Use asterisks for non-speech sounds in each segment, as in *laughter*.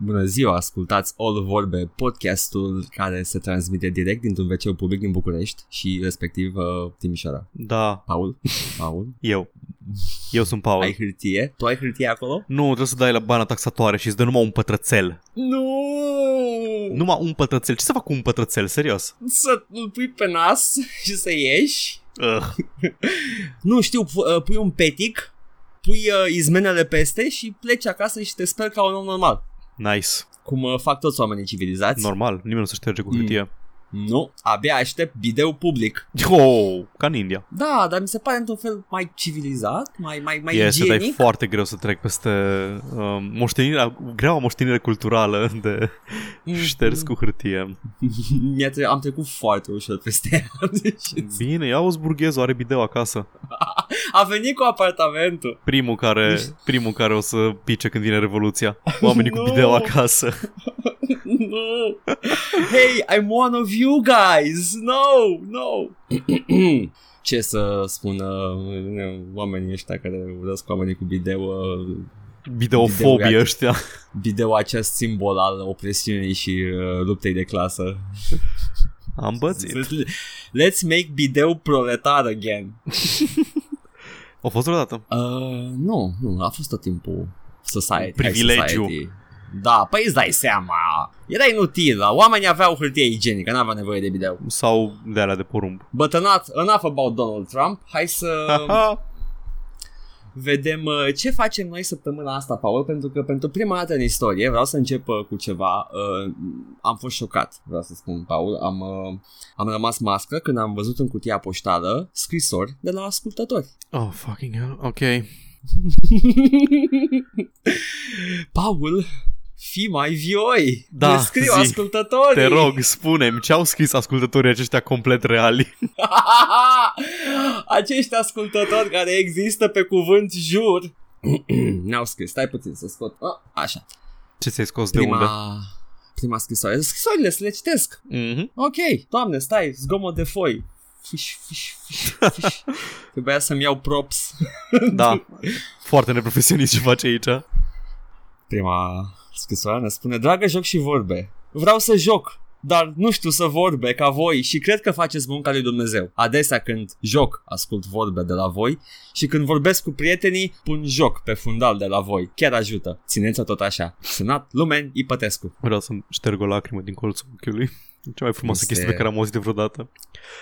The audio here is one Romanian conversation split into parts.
Bună ziua, ascultați All Vorbe, podcastul care se transmite direct dintr-un wc public din București și respectiv uh, Timișoara. Da, Paul? *laughs* Paul? eu. Eu sunt Paul. Ai hârtie? Tu ai hârtie acolo? Nu, trebuie să dai la bana taxatoare și îți dă numai un pătrățel. Nu! Numai un pătrățel. Ce să fac cu un pătrățel, serios? Să îl pui pe nas și să ieși? Ugh. Nu știu, pu- uh, pui un petic, pui uh, izmenele peste și pleci acasă și te sper ca un om normal. Nice. Cum uh, fac toți oamenii civilizați. Normal, nimeni nu se șterge cu hârtie. Nu, abia aștept video public. Oh, ca în India. Da, dar mi se pare într-un fel mai civilizat, mai, mai, mai Este, dar e igienic. foarte greu să trec peste um, moștenirea, greaua moștenire culturală de Mm. șters cu hârtie. *laughs* Mi-a tre- am trecut foarte ușor peste ea. *laughs* Deci, Bine, ia o zburghezul, are bideu acasă. *laughs* A venit cu apartamentul. Primul care, primul care o să pice când vine revoluția. Oamenii cu *laughs* Nu. bideu acasă. No. Hey, I'm one of you guys. No, no. *clears throat* Ce să spună uh, oamenii ăștia care urăsc oamenii cu video, uh, Bideofobie Bideu, ăștia. *laughs* video acest simbol al opresiunii și uh, luptei de clasă. Am bățit. *laughs* Let's make video proletar again. A fost vreodată. Uh, nu, nu, a fost tot timpul society. Privilegiu. high society. Da, păi îți dai seama. Era inutil. Oamenii aveau hârtie igienică, n-aveau nevoie de video. Sau de alea de porumb. But enough, enough about Donald Trump. Hai să Haha. *laughs* vedem uh, ce facem noi săptămâna asta, Paul, pentru că pentru prima dată în istorie vreau să încep uh, cu ceva. Uh, am fost șocat, vreau să spun, Paul. Am, uh, am rămas mască când am văzut în cutia poștală scrisori de la ascultători. oh, fucking hell. Ok. *laughs* Paul, fii mai vioi! Da, Ne scriu zi. ascultătorii! Te rog, spune-mi ce au scris ascultătorii aceștia complet reali. *laughs* Acești ascultători care există pe cuvânt jur *clears throat* Ne-au scris, stai puțin să scot ah, Așa, Ce ți-ai scos de unde? prima, prima scrisoare Scrisorile să le citesc Mhm. Ok, doamne, stai, zgomot de foi Fiș, fiș, fiș, fiș *laughs* Trebuia să-mi iau props Da. *laughs* Foarte neprofesionist ce face aici. Prima scrisoare ne spune Dragă joc și vorbe Vreau să joc dar nu știu să vorbe ca voi și cred că faceți munca lui Dumnezeu. Adesea când joc, ascult vorbe de la voi și când vorbesc cu prietenii, pun joc pe fundal de la voi. Chiar ajută. Țineți-o tot așa. Sunat Lumen Ipătescu. Vreau să șterg o lacrimă din colțul ochiului. *laughs* Cea mai frumoasă Este- chestie pe care am auzit vreodată.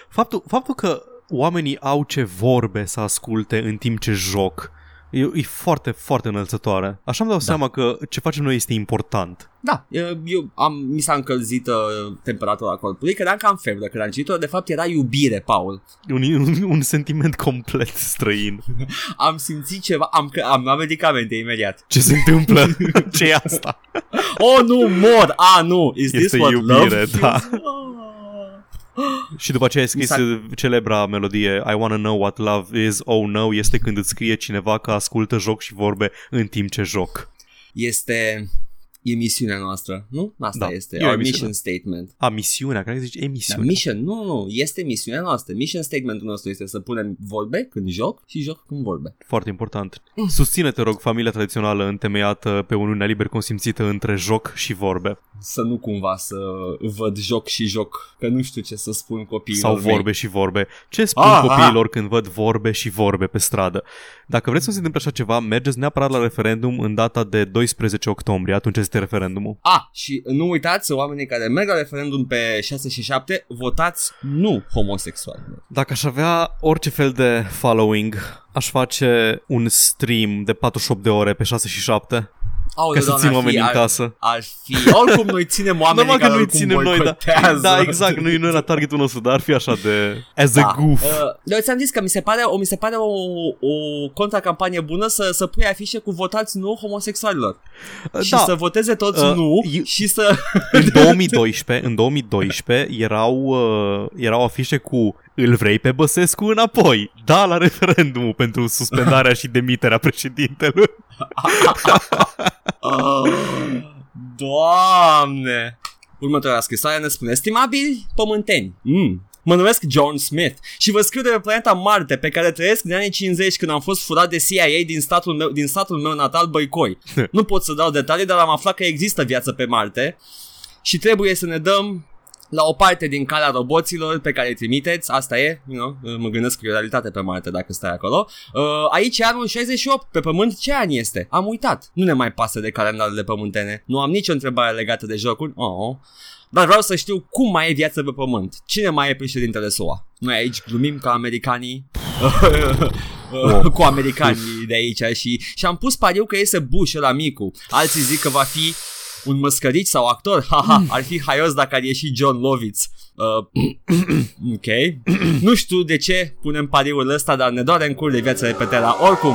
Faptul, faptul că oamenii au ce vorbe să asculte în timp ce joc e, e foarte, foarte înălțătoare. Așa îmi dau da. seama că ce facem noi este important. Da, eu, eu am, mi s-a încălzit uh, temperatura corpului, credeam că am febră când am citit de fapt era iubire, Paul. Un, un, un sentiment complet străin. *laughs* Am simțit ceva, am, am luat medicamente imediat. Ce se întâmplă? *laughs* ce e asta? *laughs* Oh, nu, mor! Ah, nu! Is Este this what iubire, love da. feels? *gasps* Și după aceea ai scris Mi s-a- celebra melodie I wanna know what love is, oh no, este când îți scrie cineva că ascultă joc și vorbe în timp ce joc. Este emisiunea noastră, nu? Asta Da, este, e o our emisiune. mission statement. A, misiunea, care zici Da, emisiune. mission, nu, nu, este misiunea noastră. Mission statementul nostru este să punem vorbe când joc și joc când vorbe. Foarte important. Susține, te rog, familia tradițională întemeiată pe uniunea liber consimțită între joc și vorbe. Să nu cumva să văd joc și joc, că nu știu ce să spun copiilor Sau mei. vorbe și vorbe. Ce spun Ah, copiilor când văd vorbe și vorbe pe stradă? Dacă vreți să se întâmple așa ceva, mergeți neapărat la referendum în data de 12 octombrie, atunci este referendumul. Ah, și nu uitați, oamenii care merg la referendum pe 6 și 7, votați nu homosexual. Dacă aș avea orice fel de following, aș face un stream de 48 de ore pe 6 și 7 Aoleu, ca să Doamne, țin ar fi- oamenii în ar- casă. Ar fi, oricum noi ținem oamenii Normal că care nu-i oricum ținem noi, da. boicotează. Da, exact, nu, nu e la targetul nostru, dar ar fi așa de as a Da. goof. Uh, eu ți-am zis că mi se pare, o, mi se pare o, o contracampanie bună să, să pui afișe cu votați nu homosexualilor. Și da, să voteze toți Uh, nu eu- și să... în 2012, în 2012 erau, uh, erau afișe cu îl vrei pe Băsescu înapoi? Da la referendumul pentru suspendarea și demiterea președintelui. Oh, *laughs* doamne! Următoarea scrisoare ne spune Stimabili pământeni, mm, Mă numesc John Smith și vă scriu de pe planeta Marte pe care trăiesc din anii 50 când am fost furat de CIA din statul meu, din statul meu natal Băicoi. *laughs* nu pot să dau detalii, dar am aflat că există viață pe Marte și trebuie să ne dăm la o parte din calea roboților pe care îi trimiteți, asta e, you know, mă gândesc că e o realitate pe Marte dacă stai acolo. Uh, aici e anul 68, pe Pământ ce an este? Am uitat, nu ne mai pasă de calendarele pământene, nu am nicio întrebare legată de jocuri, oh, dar vreau să știu cum mai e viața pe Pământ, cine mai e președintele SUA. Noi aici glumim ca americanii wow. *laughs* cu americanii de aici și, și am pus pariu că iese Bush la micu. Alții zic că va fi un măscărici sau actor, haha, ar fi haios dacă ar ieși John Lovitz. Uh, *clears throat* ok. nu știu de ce punem pariul ăsta, dar ne doare în cur de viață de pe Terra. Oricum,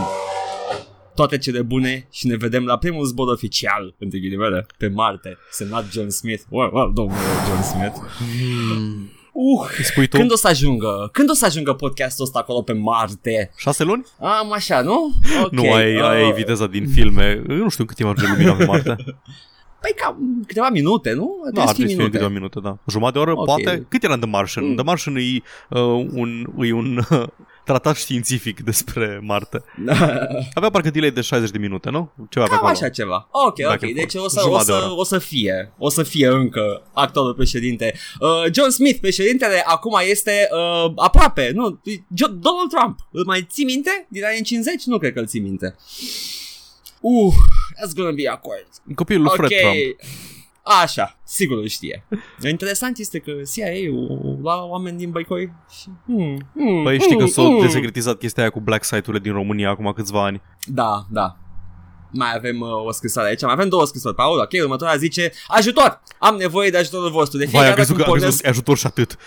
toate cele bune și ne vedem la primul zbor oficial, între ghilimele, pe Marte, semnat John Smith. Well, well, domnul John Smith. Hmm. Uh, Spui tu? când o să ajungă? Când o să ajungă podcastul ăsta acolo pe Marte? Șase luni? Am așa, nu? Okay. Nu, ai, uh, ai viteza din filme. Eu nu știu cât timp ajunge lumina pe Marte. *laughs* Păi cam câteva minute, nu? Da, ar trebui să fie câteva minute, da. Jumătate de oră, Ok. poate. Cât era în The Martian? Mm. The Martian e uh, un, e un uh, *laughs* tratat științific despre Marte. Avea parcă delay de 60 de minute, nu? Ceva pe Cam acolo. așa ceva. Ok, Back ok. and Deci forth. o să, o, Jumătate de să, oră. o să fie. O să fie încă actorul președinte. Uh, John Smith, președintele, acum este uh, aproape. Nu, Jo- Donald Trump. Îl mai ții minte? Din anii 50? Nu cred că îl ții minte. Uh, that's gonna be awkward. Copilul lui Ok. Fred Trump. Așa, sigur îl știe. Interesant este că CIA-ul la oameni din Băicoi și... Hmm, hmm, Păi știi că hmm, s-a hmm. desecretizat chestia aia cu black site-urile din România acum câțiva ani. Da, da. Mai avem uh, o scrisoare aici, mai avem două scrisori. Paul, ok, următoarea zice Ajutor! Am nevoie de ajutorul vostru. De Vai, fiecare a dată crezut când că a crezut pornesc... ajutor și atât.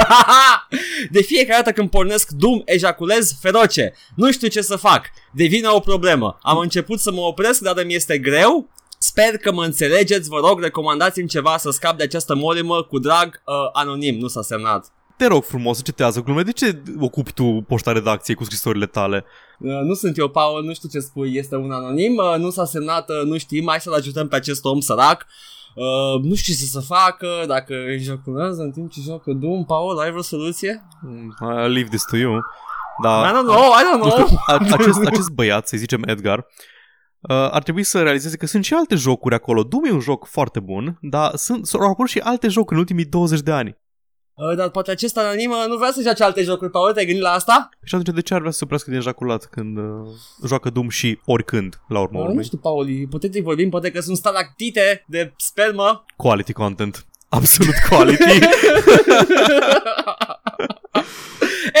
*laughs* de fiecare dată când pornesc Doom, ejaculez feroce. Nu știu ce să fac. Devine o problemă. Am început să mă opresc, dar mi este greu. Sper că mă înțelegeți, vă rog, recomandați-mi ceva să scap de această molimă cu drag uh, anonim, nu s-a semnat. Te rog frumos, cetează glume. De ce ocupi tu poșta redacției cu scrisorile tale? Uh, nu sunt eu, Paul, nu știu ce spui, este un anonim, uh, nu s-a semnat, uh, nu știm, hai să-l ajutăm pe acest om sărac. Uh, nu știu ce să facă, dacă ejaculează în timp ce joacă Doom, Paul, ai vreo soluție? I leave this to you. Da. I don't know, I don't Nu know. știu, *laughs* a- acest, acest băiat, să zicem Edgar, uh, ar trebui să realizeze că sunt și alte jocuri acolo. Doom e un joc foarte bun, dar sunt, s-au apărut și alte jocuri în ultimii 20 de ani. Uh, dar poate acest anonim uh, nu vrea să joace alte jocuri, Paul, te-ai gândit la asta? Și atunci de ce ar vrea să se oprească din ejaculat când uh, joacă Doom și oricând, la urma Uh, nu urmei? știu, Paul, ipotetic vorbim, poate că sunt stalactite de spermă. Quality content. Absolut quality. *laughs*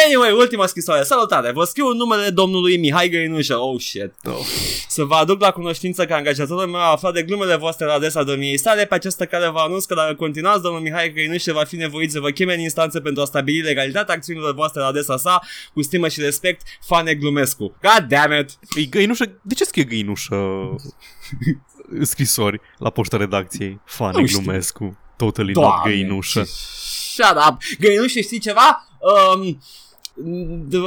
Anyway, ultima scrisoare. Salutare, vă scriu în numele domnului Mihai Găinușă. Oh, shit. Oh. Să vă aduc la cunoștință că angajatorul meu a aflat de glumele voastre la adresa domniei sale. Pe această care vă anunț că dacă continuați, domnul Mihai Găinușă va fi nevoit să vă cheme în instanță pentru a stabili legalitatea acțiunilor voastre la adresa sa. Cu stimă și respect, Fane Glumescu. God damn it! E găinușă? De ce scrie găinușă scrisori la poșta redacției? Fane Nu știu. Glumescu. Totally not Doamne, găinușă. Shut up! Găinușă, știi ceva? Um, d-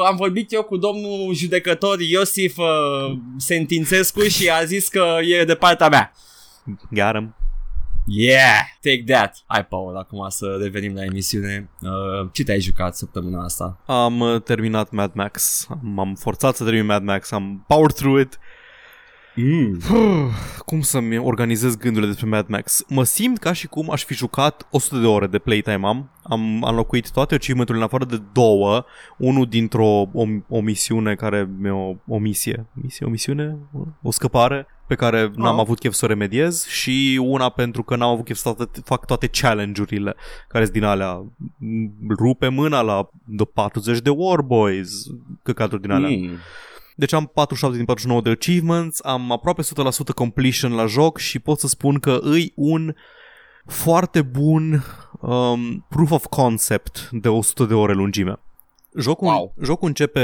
am vorbit eu cu domnul judecător Iosif uh, Sentințescu și a zis că e de partea mea. Got him. Yeah, take that. Hai, Paul, acum să revenim la emisiune. Uh, ce te-ai jucat săptămâna asta? Am uh, terminat Mad Max. M-am forțat să termin Mad Max. Am powered through it. Mm. Cum să-mi organizez gândurile despre Mad Max? Mă simt ca și cum aș fi jucat 100 de ore de playtime am. Am înlocuit toate achievement-urile în afară de două. Unul dintr-o o, o misiune care mi o, o misie. Misie? O misiune? O scăpare pe care n-am Oh. avut chef să o remediez și una pentru că n-am avut chef să toate, fac toate challenge-urile care sunt din alea m, rupe mâna la de 40 de Warboys, căcaturi din alea. Mm. Deci am 47 din 49 de achievements, am aproape 100% completion la joc și pot să spun că îi un foarte bun um, proof of concept de 100 de ore lungime. Jocul, Wow. jocul începe,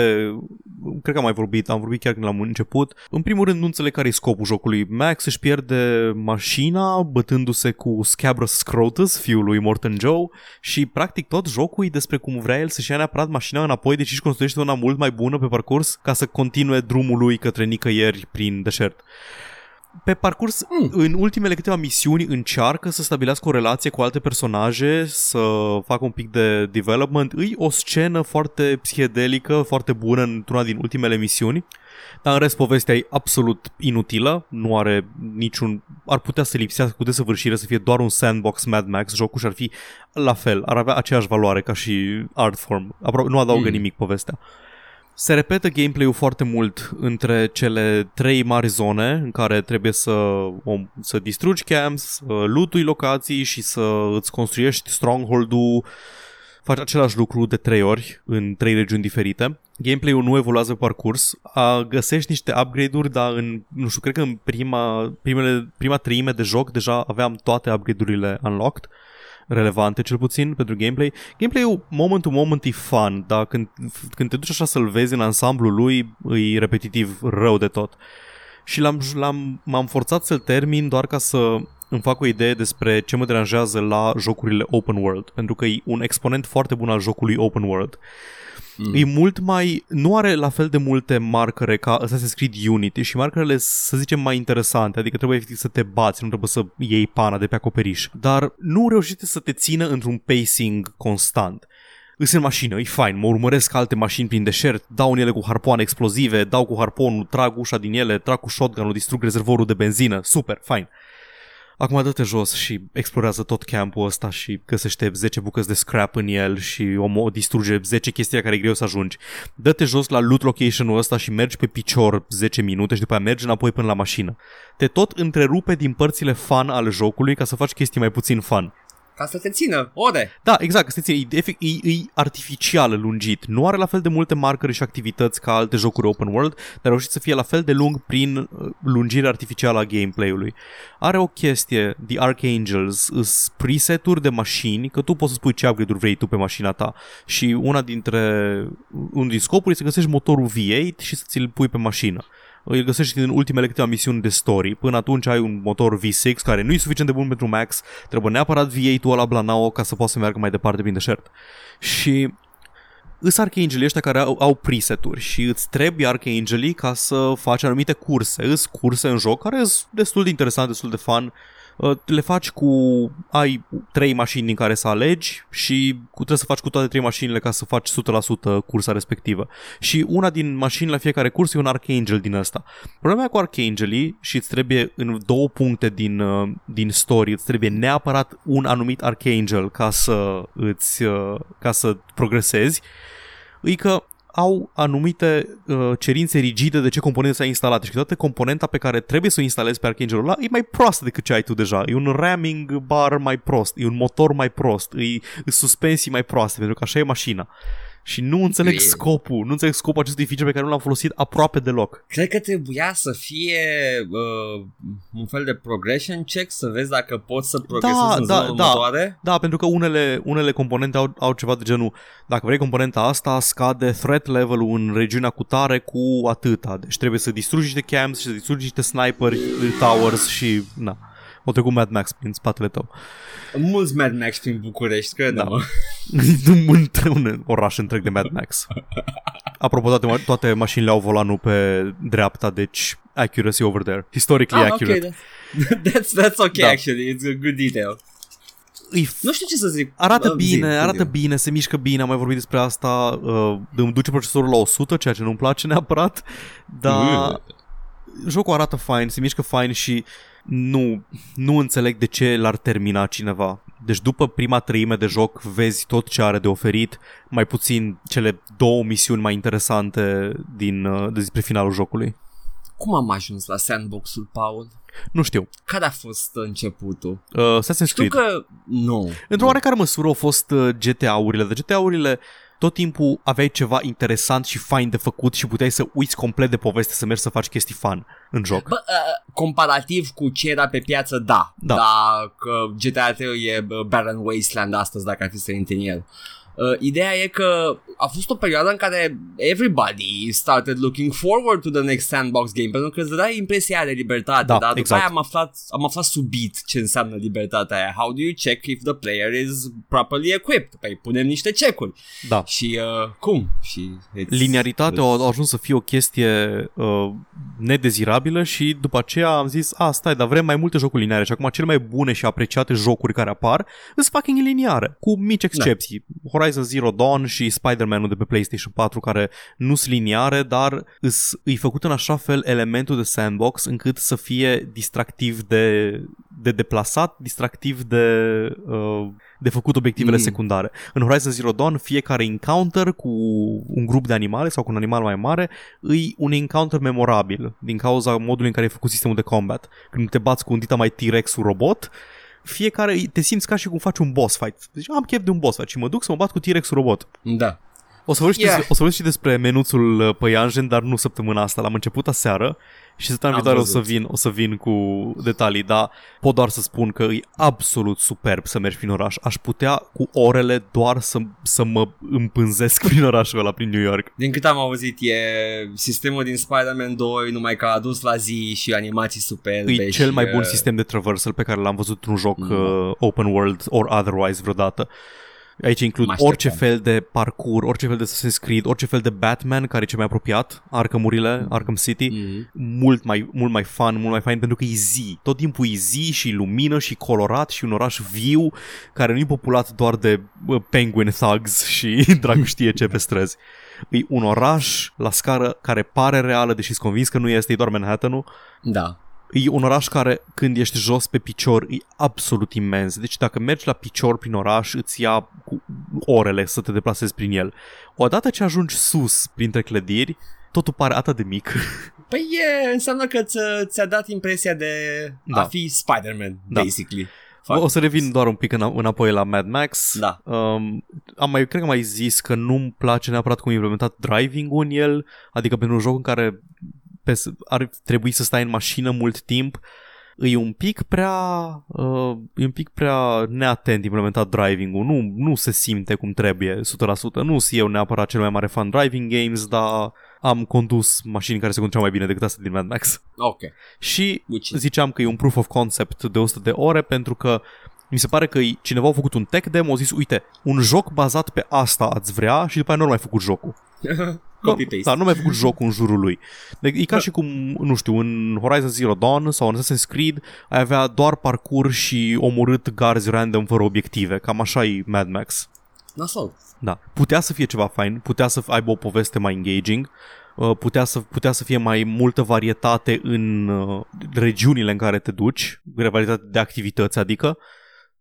cred că am mai vorbit, am vorbit chiar când l-am început. În primul rând nu înțeleg care e scopul jocului. Max își pierde mașina bătându-se cu Scabrous Scrotus, fiul lui Morton Joe și practic tot jocul e despre cum vrea el să-și ia neapărat mașina înapoi, deci își construiește una mult mai bună pe parcurs ca să continue drumul lui către nicăieri prin deșert. Pe parcurs, Mm. în ultimele câteva misiuni, încearcă să stabilească o relație cu alte personaje, să facă un pic de development. Îi o scenă foarte psihedelică, foarte bună într-una din ultimele misiuni. Dar în rest povestea e absolut inutilă, nu are niciun... ar putea să lipsească cu desăvârșire, să fie doar un sandbox Mad Max, jocul și ar fi la fel, ar avea aceeași valoare ca și Artform, Apro- nu adaugă Mm. nimic povestea. Se repetă gameplay-ul foarte mult între cele trei mari zone în care trebuie să, om, să distrugi camps, să lootui locații și să îți construiești stronghold-ul faci același lucru de trei ori în trei regiuni diferite. Gameplay-ul nu evoluează pe parcurs. A, găsești niște upgrade-uri, dar în, nu știu, cred că în prima, primele, prima treime de joc deja aveam toate upgrade-urile unlocked relevante cel puțin pentru gameplay. Gameplay-ul moment to moment e fun, dar când, când te duci așa să-l vezi în ansamblu lui, e repetitiv rău de tot. Și l-am, l-am, m-am forțat să-l termin doar ca să îmi fac o idee despre ce mă deranjează la jocurile open world, pentru că e un exponent foarte bun al jocului open world. Mm. E mult mai... Nu are la fel de multe marcare ca Assassin's Creed Unity și marcarele, să zicem, mai interesante, adică trebuie efectiv să te bați, nu trebuie să iei pana de pe acoperiș. Dar nu reușește să te țină într-un pacing constant. Îs în mașină, e fain, mă urmăresc alte mașini prin deșert, dau în ele cu harpoane explozive, dau cu harponul, trag ușa din ele, trag cu shotgun-ul, distrug rezervorul de benzină, super, fain. Acum dă-te jos și explorează tot campul ăsta și găsește 10 bucăți de scrap în el și o distruge 10 chestii la care e greu să ajungi. Dă-te jos la loot location-ul ăsta și mergi pe picior 10 minute și după aia mergi înapoi până la mașină. Te tot întrerupe din părțile fun ale jocului ca să faci chestii mai puțin fun. Ca să te țină ore. Da, exact, să ții, e, efect, e, e artificial lungit. Nu are la fel de multe marcări și activități ca alte jocuri open world, dar a reușit să fie la fel de lung prin uh, lungirea artificială a gameplay-ului. Are o chestie, The Archangels, îs preset-uri de mașini, că tu poți să spui ce upgrade-uri vrei tu pe mașina ta și una dintre, unul din scopuri e să găsești motorul V8 și să ți-l pui pe mașină îl găsești în ultimele câteva misiuni de story. Până atunci ai un motor V6 care nu e suficient de bun pentru Max, trebuie neapărat V8-ul ăla Blanao ca să poată să meargă mai departe prin deșert. Și îs archangelii ăștia care au, au preset-uri și îți trebuie archangelii ca să faci anumite curse. Îs curse în joc care sunt destul de interesante, destul de fun. Uh, Le faci cu... ai trei mașini din care să alegi și cu, trebuie să faci cu toate trei mașinile ca să faci 100% cursa respectivă. Și una din mașini la fiecare curs e un archangel din ăsta. Problema cu archangelii și îți trebuie în două puncte din, uh, din story, îți trebuie neapărat un anumit archangel ca să îți uh, ca să progresezi, e că au anumite uh, cerințe rigide de ce componente s-a instalat și toată componenta pe care trebuie să o instalezi pe Archangelul ăla e mai proastă decât ce ai tu deja. E un ramming bar mai prost, e un motor mai prost, e, e suspensii mai proaste, pentru că așa e mașina. Și nu înțeleg E- scopul, nu înțeleg scopul acestui feature pe care nu l-am folosit aproape deloc. Cred că trebuia să fie uh, un fel de progression check, să vezi dacă poți să progresezi Da, în da, zona da. următoare. Da, pentru că unele, unele componente au, au ceva de genul dacă vrei componenta asta, scade threat level-ul în regiunea cu tare cu atâta. Deci trebuie să distrugi niște camps și să distrugi niște sniperi, towers și na. O trecut Mad Max prin spatele tău. Mulți Mad Max prin București, cred Da. mă. *laughs* Între un oraș întreg de Mad Max. Apropo, toate, ma- toate mașinile au volanul pe dreapta, deci accuracy over there. Historically Ah, accurate. ok, that's, *laughs* that's, that's ok Da. actually, it's a good detail. Îi Nu știu ce să zic. Arată Uh, zi, bine, zi, arată zi. bine, se mișcă bine, am mai vorbit despre asta, uh, îmi duce procesorul la 100, ceea ce nu-mi place neapărat, dar jocul arată fine, se mișcă fine și nu, nu înțeleg de ce l-ar termina cineva. Deci după prima treime de joc vezi tot ce are de oferit, mai puțin cele două misiuni mai interesante din, uh, despre finalul jocului. Cum am ajuns la sandbox-ul, Paul? Nu știu. Care a fost începutul? Uh, Assassin's Știu Creed. că... Nu. Într-o oarecare măsură au fost uh, GTA-urile, dar GTA-urile tot timpul aveai ceva interesant și fain de făcut și puteai să uiți complet de poveste să mergi să faci chestii fun în joc. Bă, uh, comparativ cu ce era pe piață, da. Da. Dar că GTA 3 e uh, Barren Wasteland astăzi dacă ar fi să intri în el. Uh, ideea e că a fost o perioadă în care everybody started looking forward to the next sandbox game pentru că îți dădea impresia de libertate, Da, dar după exact. aia am aflat, am aflat subit ce înseamnă libertatea aia. How do you check if the player is properly equipped? Păi punem niște check-uri. Da. Și uh, cum? Și it's, Linearitatea it's- a ajuns să fie o chestie uh, nedezirabilă și după aceea am zis, a, stai, dar vrem mai multe jocuri lineare și acum cele mai bune și apreciate jocuri care apar sunt fucking lineare, cu mici excepții. Horizon Zero Dawn și Spider-Man-ul de pe PlayStation 4 care nu sunt lineare, dar îs, îi făcut în așa fel elementul de sandbox încât să fie distractiv de, de deplasat, distractiv de, uh, de făcut obiectivele Mm. secundare. În Horizon Zero Dawn, fiecare encounter cu un grup de animale sau cu un animal mai mare îi un encounter memorabil din cauza modului în care e făcut sistemul de combat. Când te bați cu un dita mai T-Rex robot, fiecare te simți ca și cum faci un boss fight. Deci am chef de un boss fight și mă duc să mă bat cu T-Rex robot. Da. O să vorbesc, Yeah. yeah. o să vorbesc și despre menuțul uh, păianjen, dar nu săptămâna asta. L-am început aseară și săptămâna Am viitoare o să, văzut. vin, o să vin cu detalii, dar pot doar să spun că e absolut superb să mergi prin oraș. Aș putea cu orele doar să, să mă împânzesc prin orașul ăla, prin New York. Din cât am auzit, e sistemul din Spider-Man 2, numai că a adus la zi și animații superbe. E cel și, mai bun uh, sistem de traversal pe care l-am văzut într-un joc Mm. uh, open world or otherwise vreodată. Aici includ Mă așteptam. orice fel de parcur, orice fel de Assassin's Creed, orice fel de Batman care e cel mai apropiat, Arkham-urile, Arkham City. Mhm. mult mai, mult mai fun, mult mai fain pentru că e zi. Tot timpul e zi și lumină și colorat și un oraș viu care nu e populat doar de bă, penguin thugs și *laughs* dracu știe ce pe străzi. E un oraș la scară care pare reală, deși sunt convins că nu este, e doar Manhattan-ul. Da. E un oraș care, când ești jos pe picior, e absolut imens. Deci dacă mergi la picior prin oraș, îți ia cu orele să te deplasezi prin el. Odată ce ajungi sus printre clădiri, totul pare atât de mic. *laughs* Păi e, înseamnă că ți, ți-a dat impresia de Da. a fi Spider-Man, Da. basically. O să revin doar un pic în, înapoi la Mad Max. Da. Um, am mai, cred că am mai zis că nu-mi place neapărat cum e implementat driving-ul în el, adică pentru un joc în care pe, ar trebui să stai în mașină mult timp, e un pic prea uh, e un pic prea neatent implementat driving-ul, nu, nu se simte cum trebuie 100%, nu sunt eu neapărat cel mai mare fan driving games, dar am condus mașini care se conduceau mai bine decât astea din Mad Max. Ok. Și Which is- ziceam că e un proof of concept de 100 de ore pentru că mi se pare că e- cineva a făcut un tech demo, a zis, uite, un joc bazat pe asta ați vrea și după aia nu mai făcut jocul. *laughs* Copy-paste. Da, nu mai făcut jocul în jurul lui. Deci, e ca și cum, nu știu, în Horizon Zero Dawn sau în Assassin's Creed ai avea doar parcurs și omorât garzi random fără obiective. Cam așa e Mad Max. Nasol. Da. Putea să fie ceva fain, putea să aibă o poveste mai engaging, uh, putea să, putea să fie mai multă varietate în uh, regiunile în care te duci, varietate de activități, adică,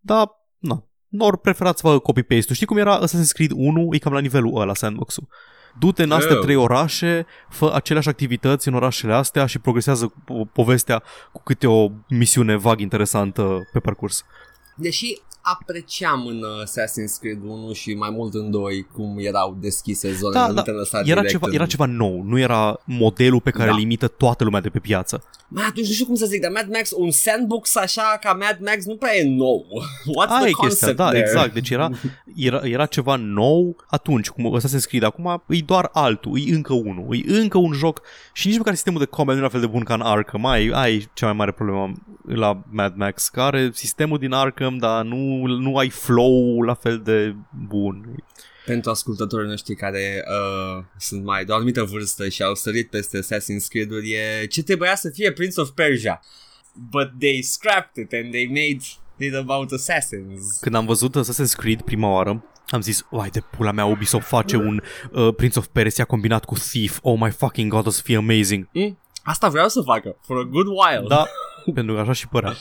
dar, nu. Ori preferați să facă copy-paste-ul. Știi cum era Assassin's Creed 1? E cam la nivelul ăla sandbox-ul. Du-te în astea Oh. trei orașe, fă aceleași activități în orașele astea și progresează po- povestea cu câte o misiune vag interesantă pe parcurs. Deși apreciam în uh, Assassin's Creed 1 și mai mult în 2 cum erau deschise zonele, Da, nu da, te lăsa Era direct ceva, în... era ceva nou, nu era modelul pe care Da. îl imită toată lumea de pe piață. Mai atunci nu știu cum să zic, dar Mad Max, un sandbox așa ca Mad Max nu prea e nou. *laughs* What's Aia the e concept chestia, da, there? exact. Deci era, era, era ceva nou atunci, cum Assassin's Creed. Acum e doar altul, e încă unul, e încă un joc și nici măcar sistemul de combat nu e la fel de bun ca în Arkham. Ai, ai cea mai mare problemă la Mad Max, care sistemul din Arkham, dar nu, nu ai flow la fel de bun. Pentru ascultătorii noștri care uh, sunt mai de o anumită vârstă și au sărit peste Assassin's Creed-uri e ce trebuia să fie Prince of Persia. But they scrapped it and they made it about assassins. Când am văzut Assassin's Creed prima oară, am zis, uai de pula mea, Ubisoft face un uh, Prince of Persia combinat cu Thief. Oh my fucking god, o să fie amazing. Mm? Asta vreau să facă, for a good while. Da, *laughs* pentru că așa și părea.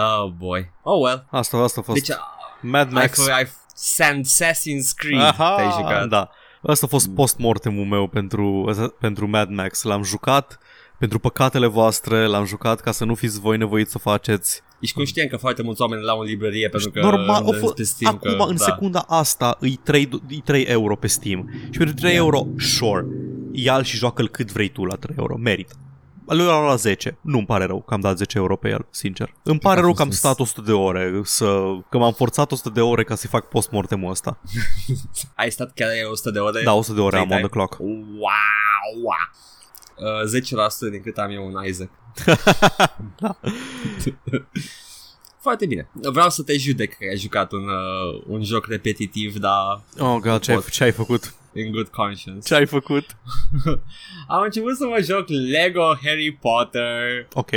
Oh boy. Oh well. Asta, asta a fost Deci, Mad ai, Max. f- ai f- Sand Assassin's Creed Aha, te-ai jucat. Da. Asta a fost post-mortemul meu pentru, pentru Mad Max. L-am jucat pentru păcatele voastre, l-am jucat ca să nu fiți voi nevoiți să o faceți. Ești conștient că foarte mulți oameni l-au în librărie pentru că Normal, o vândesc fost, pe Steam acum, că, în da. secunda asta, îi 3, îi 3 euro pe Steam. Și pentru 3 Yeah. euro, sure, ia-l și joacă-l cât vrei tu la 3 euro. Merită. Lui l-am luat la 10. Nu-mi pare rău că am dat 10 euro pe el, sincer. Îmi pare că a rău fost că am un- stat 100 de ore, să, că m-am forțat 100 de ore ca să-i fac post-mortemul ăsta. *laughs* Ai stat chiar 100 de ore? Da, 100 de ore am Trei on the clock. Wow! wow. Uh, 10% din cât am eu un Isaac. *laughs* Da. Foarte bine. Vreau să te judec că ai jucat un, uh, un joc repetitiv, dar Oh, God, ce ai, Pot. ce ai făcut? In good conscience. Ce ai făcut? *laughs* Am început să mă joc Lego Harry Potter. Ok.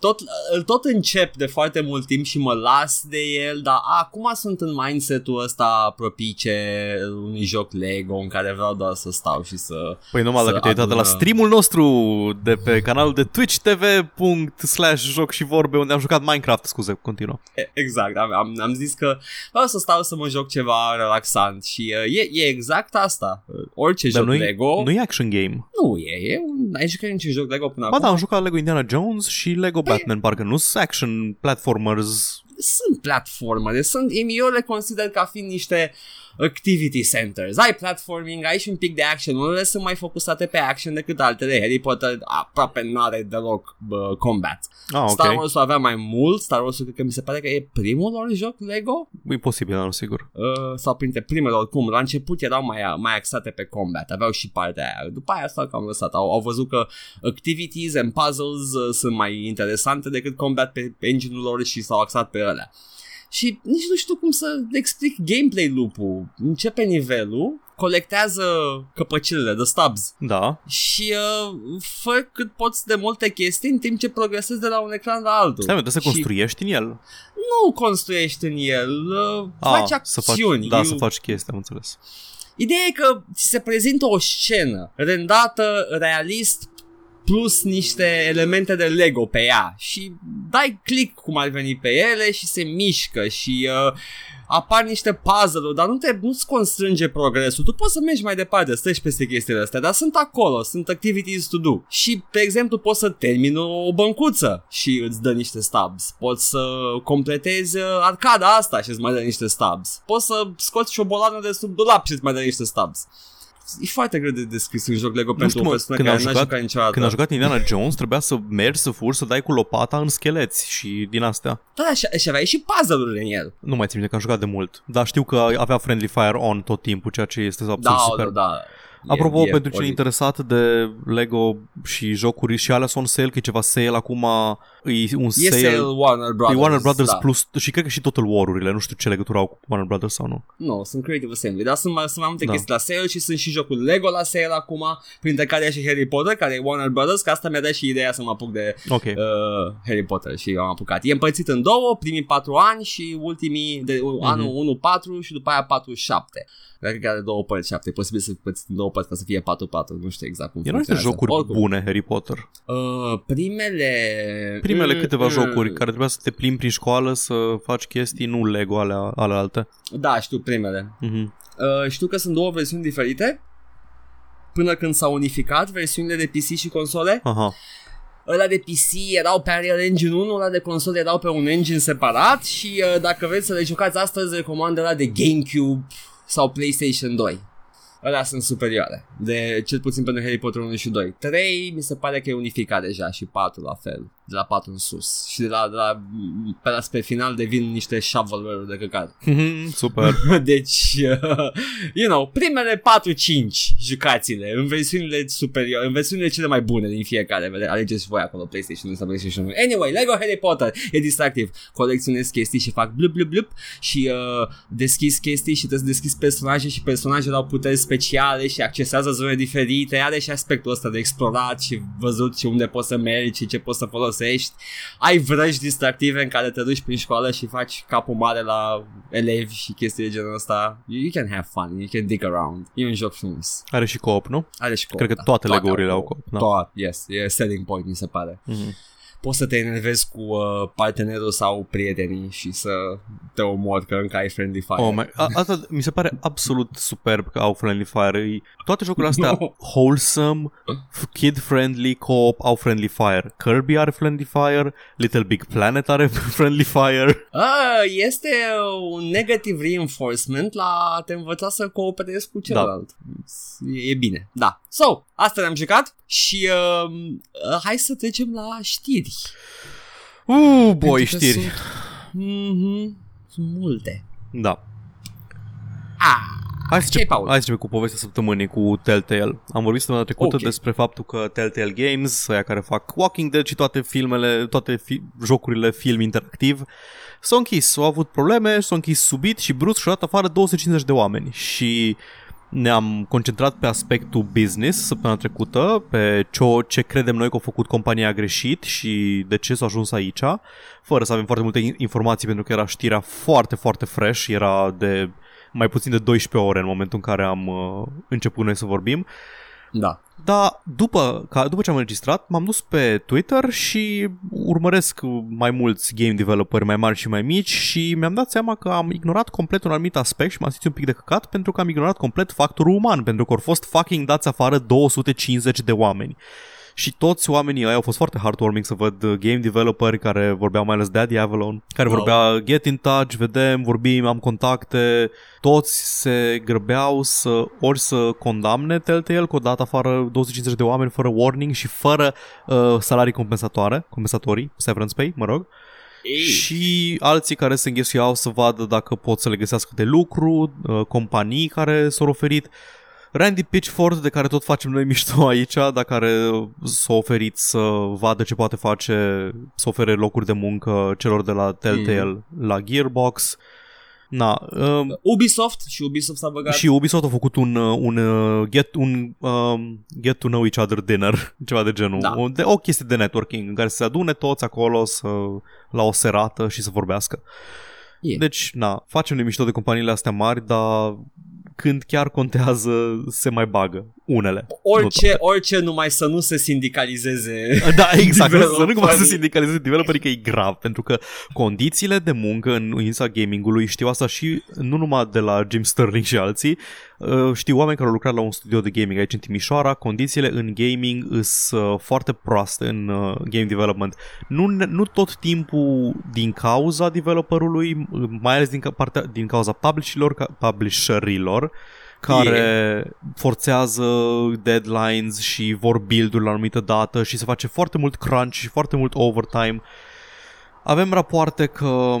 Tot, îl tot încep de foarte mult timp și mă las de el, dar acum sunt în mindset-ul ăsta propice unui joc Lego în care vreau doar să stau și să... Păi numai Să dacă te-ai uitat de la adună- streamul nostru de pe canalul de Twitch TV slash joc și vorbe unde am jucat Minecraft, scuze, continuă. Exact, am, am, am zis că vreau să stau să mă joc ceva relaxant și uh, e, e exact asta. Uh, Orice Dar joc nu Lego... nu e action game. Nu e, e un... Ai jucat niciun joc Lego până Ba acum? da, am jucat Lego Indiana Jones și Lego Batman, parcă nu sunt action platformers. Sunt platformere, sunt, eu le consider ca fiind niște activity centers. Ai platforming, ai și un pic de action. Unele sunt mai focusate pe action decât altele. Harry Potter aproape nu are deloc bă, combat. Ah, ok. Star Wars avea mai mult. Star Wars cred că mi se pare că e primul lor joc Lego. E posibil, dar nu sigur. Uh, sau printre primele oricum. La început erau mai, mai axate pe combat. Aveau și partea aia. După aia s-au cam lăsat. Au, au văzut că activities and puzzles uh, sunt mai interesante decât combat pe, pe engine-ul lor și s-au axat pe alea. Și nici nu știu cum să explic gameplay loop-ul. Începe nivelul, colectează căpăcilele de stubs Da. și uh, fă cât poți de multe chestii în timp ce progresezi de la un ecran la altul. Stai, mă, trebuie să Și construiești în el. Nu construiești în el, uh, faci Ah, să faci, acțiuni. da, You- să faci chestii, am înțeles. Ideea e că ți se prezintă o scenă rendată realist plus niște elemente de Lego pe ea și dai click cum ar veni pe ele și se mișcă și uh, apar niște puzzle-uri, dar nu te, nu-ți constrânge progresul. Tu poți să mergi mai departe, să treci peste chestiile astea, dar sunt acolo, sunt activities to do. Și, de exemplu, poți să termini o băncuță și îți dă niște stubs. Poți să completezi uh, arcada asta și îți mai dă niște stubs. Poți să scoți șobolană de sub dulap și îți mai dă niște stubs. E foarte greu de descris un joc Lego pentru știu, o mă, persoană când care am n-a jucat- jucat niciodată. Când a jucat Indiana Jones, trebuia să mergi, să furi, să dai cu lopata în scheleți și din astea. Da, da, și, și aveai și puzzle-uri în el. Nu mai țin minte că am jucat de mult, dar știu că avea friendly fire on tot timpul, ceea ce este absolut Da, super. da, da. Apropo, E- e pentru cine oribil. interesat de Lego și jocuri și alea sunt on sale, că e ceva sale acum, e un E sale, sale Warner Brothers. e Warner Brothers da. Plus și cred că și Total War-urile, nu știu ce legătură au cu Warner Brothers sau nu. Nu, sunt Creative Assembly, dar sunt mai, sunt mai multe Da. chestii la sale și sunt și jocul Lego la sale acum, printre care e și Harry Potter, care e Warner Brothers, că asta mi-a dat și ideea să mă apuc de Ok. uh, Harry Potter și am apucat. E împărțit în două, primii patru ani și ultimii, de, uh, anul 1-4 și după aia 4-7. Cred că are două părți, șapte. E posibil să împărțit în două părți ca să fie 4-4. Nu știu exact cum Erau niște funcționează. jocuri Oricum, bune, Harry Potter. Uh, primele... Primele Mm, câteva mm. jocuri care trebuia să te plimbi prin școală, să faci chestii, nu Lego ale, ale alte. Da, știu primele. Mhm. Uh, știu că sunt două versiuni diferite până când s-au unificat versiunile de PC și console. Aha. Ăla de PC erau pe Unreal Engine 1, ăla de console erau pe un engine separat și uh, dacă vreți să le jucați astăzi, recomand ăla de GameCube sau PlayStation 2. Ăla sunt superioare, de cel puțin pentru Harry Potter 1 și 2. 3 mi se pare că e unificat deja și 4 la fel, de la 4 în sus. Și de la, de la pe la spre final devin niște shovelware-uri de căcat. Super. *laughs* Deci, uh, you know, primele 4-5 jucațiile în versiunile superioare, în versiunile cele mai bune din fiecare. Vede, alegeți voi acolo PlayStation sau PlayStation 1. Anyway, Lego Harry Potter e distractiv. Colecționez chestii și fac blup blup blup și uh, deschis chestii și trebuie să deschizi personaje și personajele au puteri speciale și accesează zone diferite. Are și aspectul ăsta de explorat și văzut și unde poți să mergi și ce poți să folosești. Ai vrăji distractive în care te duci prin școală și faci capul mare la elevi și chestii de genul ăsta. You, you can have fun, you can dig around. E un joc frumos. Are și co-op, nu? Are și co Cred că toate Lego-urile au co-op, da. Toate, yes, e selling point, mi se pare. Mhm. Poți să te enervezi cu uh, partenerul sau prietenii și să te omori că încă ai friendly fire. Oh my, a, asta mi se pare absolut superb că au friendly fire. E- Toate jocurile astea *laughs* No. wholesome, kid-friendly, co-op au friendly fire. Kirby are friendly fire, Little Big Planet are *laughs* friendly fire. Ah, este un negative reinforcement la a te învăța să cooperezi cu celălalt. E, e bine. Da. So, asta ne-am jucat și uh, uh, hai să trecem la știri. Uh, boy, Pentru că știri. Sunt, mm-hmm, sunt multe. Da. Ah, Hai să, Ce-i, încep, Paul? hai să începem cu povestea săptămânii cu Telltale. Am vorbit săptămâna trecută Ok. despre faptul că Telltale Games, aia care fac Walking Dead și toate filmele, toate fi- jocurile film interactiv, s-au închis. Au avut probleme, s-au închis subit și brusc și-au dat afară 250 de oameni. Și ne-am concentrat pe aspectul business săptămâna trecută, pe ce, ce credem noi că a făcut compania greșit și de ce s-a ajuns aici, fără să avem foarte multe in- informații pentru că era știrea foarte, foarte fresh, era de mai puțin de 12 ore în momentul în care am uh, început noi să vorbim. Da. Dar după, ca, după ce am înregistrat, m-am dus pe Twitter și urmăresc mai mulți game developeri mai mari și mai mici și mi-am dat seama că am ignorat complet un anumit aspect și m-am simțit un pic de căcat pentru că am ignorat complet factorul uman, pentru că au fost fucking dați afară 250 de oameni. Și toți oamenii ăia au fost foarte heartwarming să văd uh, game developeri care vorbeau mai ales Daddy Avalon, care Wow. vorbea get in touch, vedem, vorbim, am contacte, toți se grăbeau să ori să condamne Telltale că o dat afară 250 de oameni fără warning și fără uh, salarii compensatoare, compensatorii, severance pay, mă rog, Ei, și alții care se înghesuiau să vadă dacă pot să le găsească de lucru, uh, companii care s-au oferit. Randy Pitchford, de care tot facem noi mișto aici, dar care s-a oferit să vadă ce poate face, să ofere locuri de muncă celor de la Telltale mm. la Gearbox. Na, um, Ubisoft și Ubisoft s-a băgat. și Ubisoft a făcut un, uh, un, uh, get, un um, get to know each other dinner, *laughs* ceva de genul. Da. O, de, o chestie de networking în care să se adune toți acolo să, la o serată și să vorbească. E. Deci, na, facem de mișto de companiile astea mari, dar când chiar contează, se mai bagă. Unele. Orice, orice numai să nu se sindicalizeze. Da, *laughs* exact. Să nu cumva să Developerii. sindicalizeze developerii că e grav, pentru că condițiile de muncă în industria gamingului, știu asta și nu numai de la Jim Sterling și alții, uh, știu oameni care au lucrat la un studio de gaming aici în Timișoara, condițiile în gaming sunt uh, foarte proaste în uh, game development. Nu, ne- nu tot timpul din cauza developerului, mai ales din, ca- partea, din cauza publisherilor, ca- publisherilor, care forțează deadlines și vor build-uri la o anumită dată și se face foarte mult crunch și foarte mult overtime. Avem rapoarte că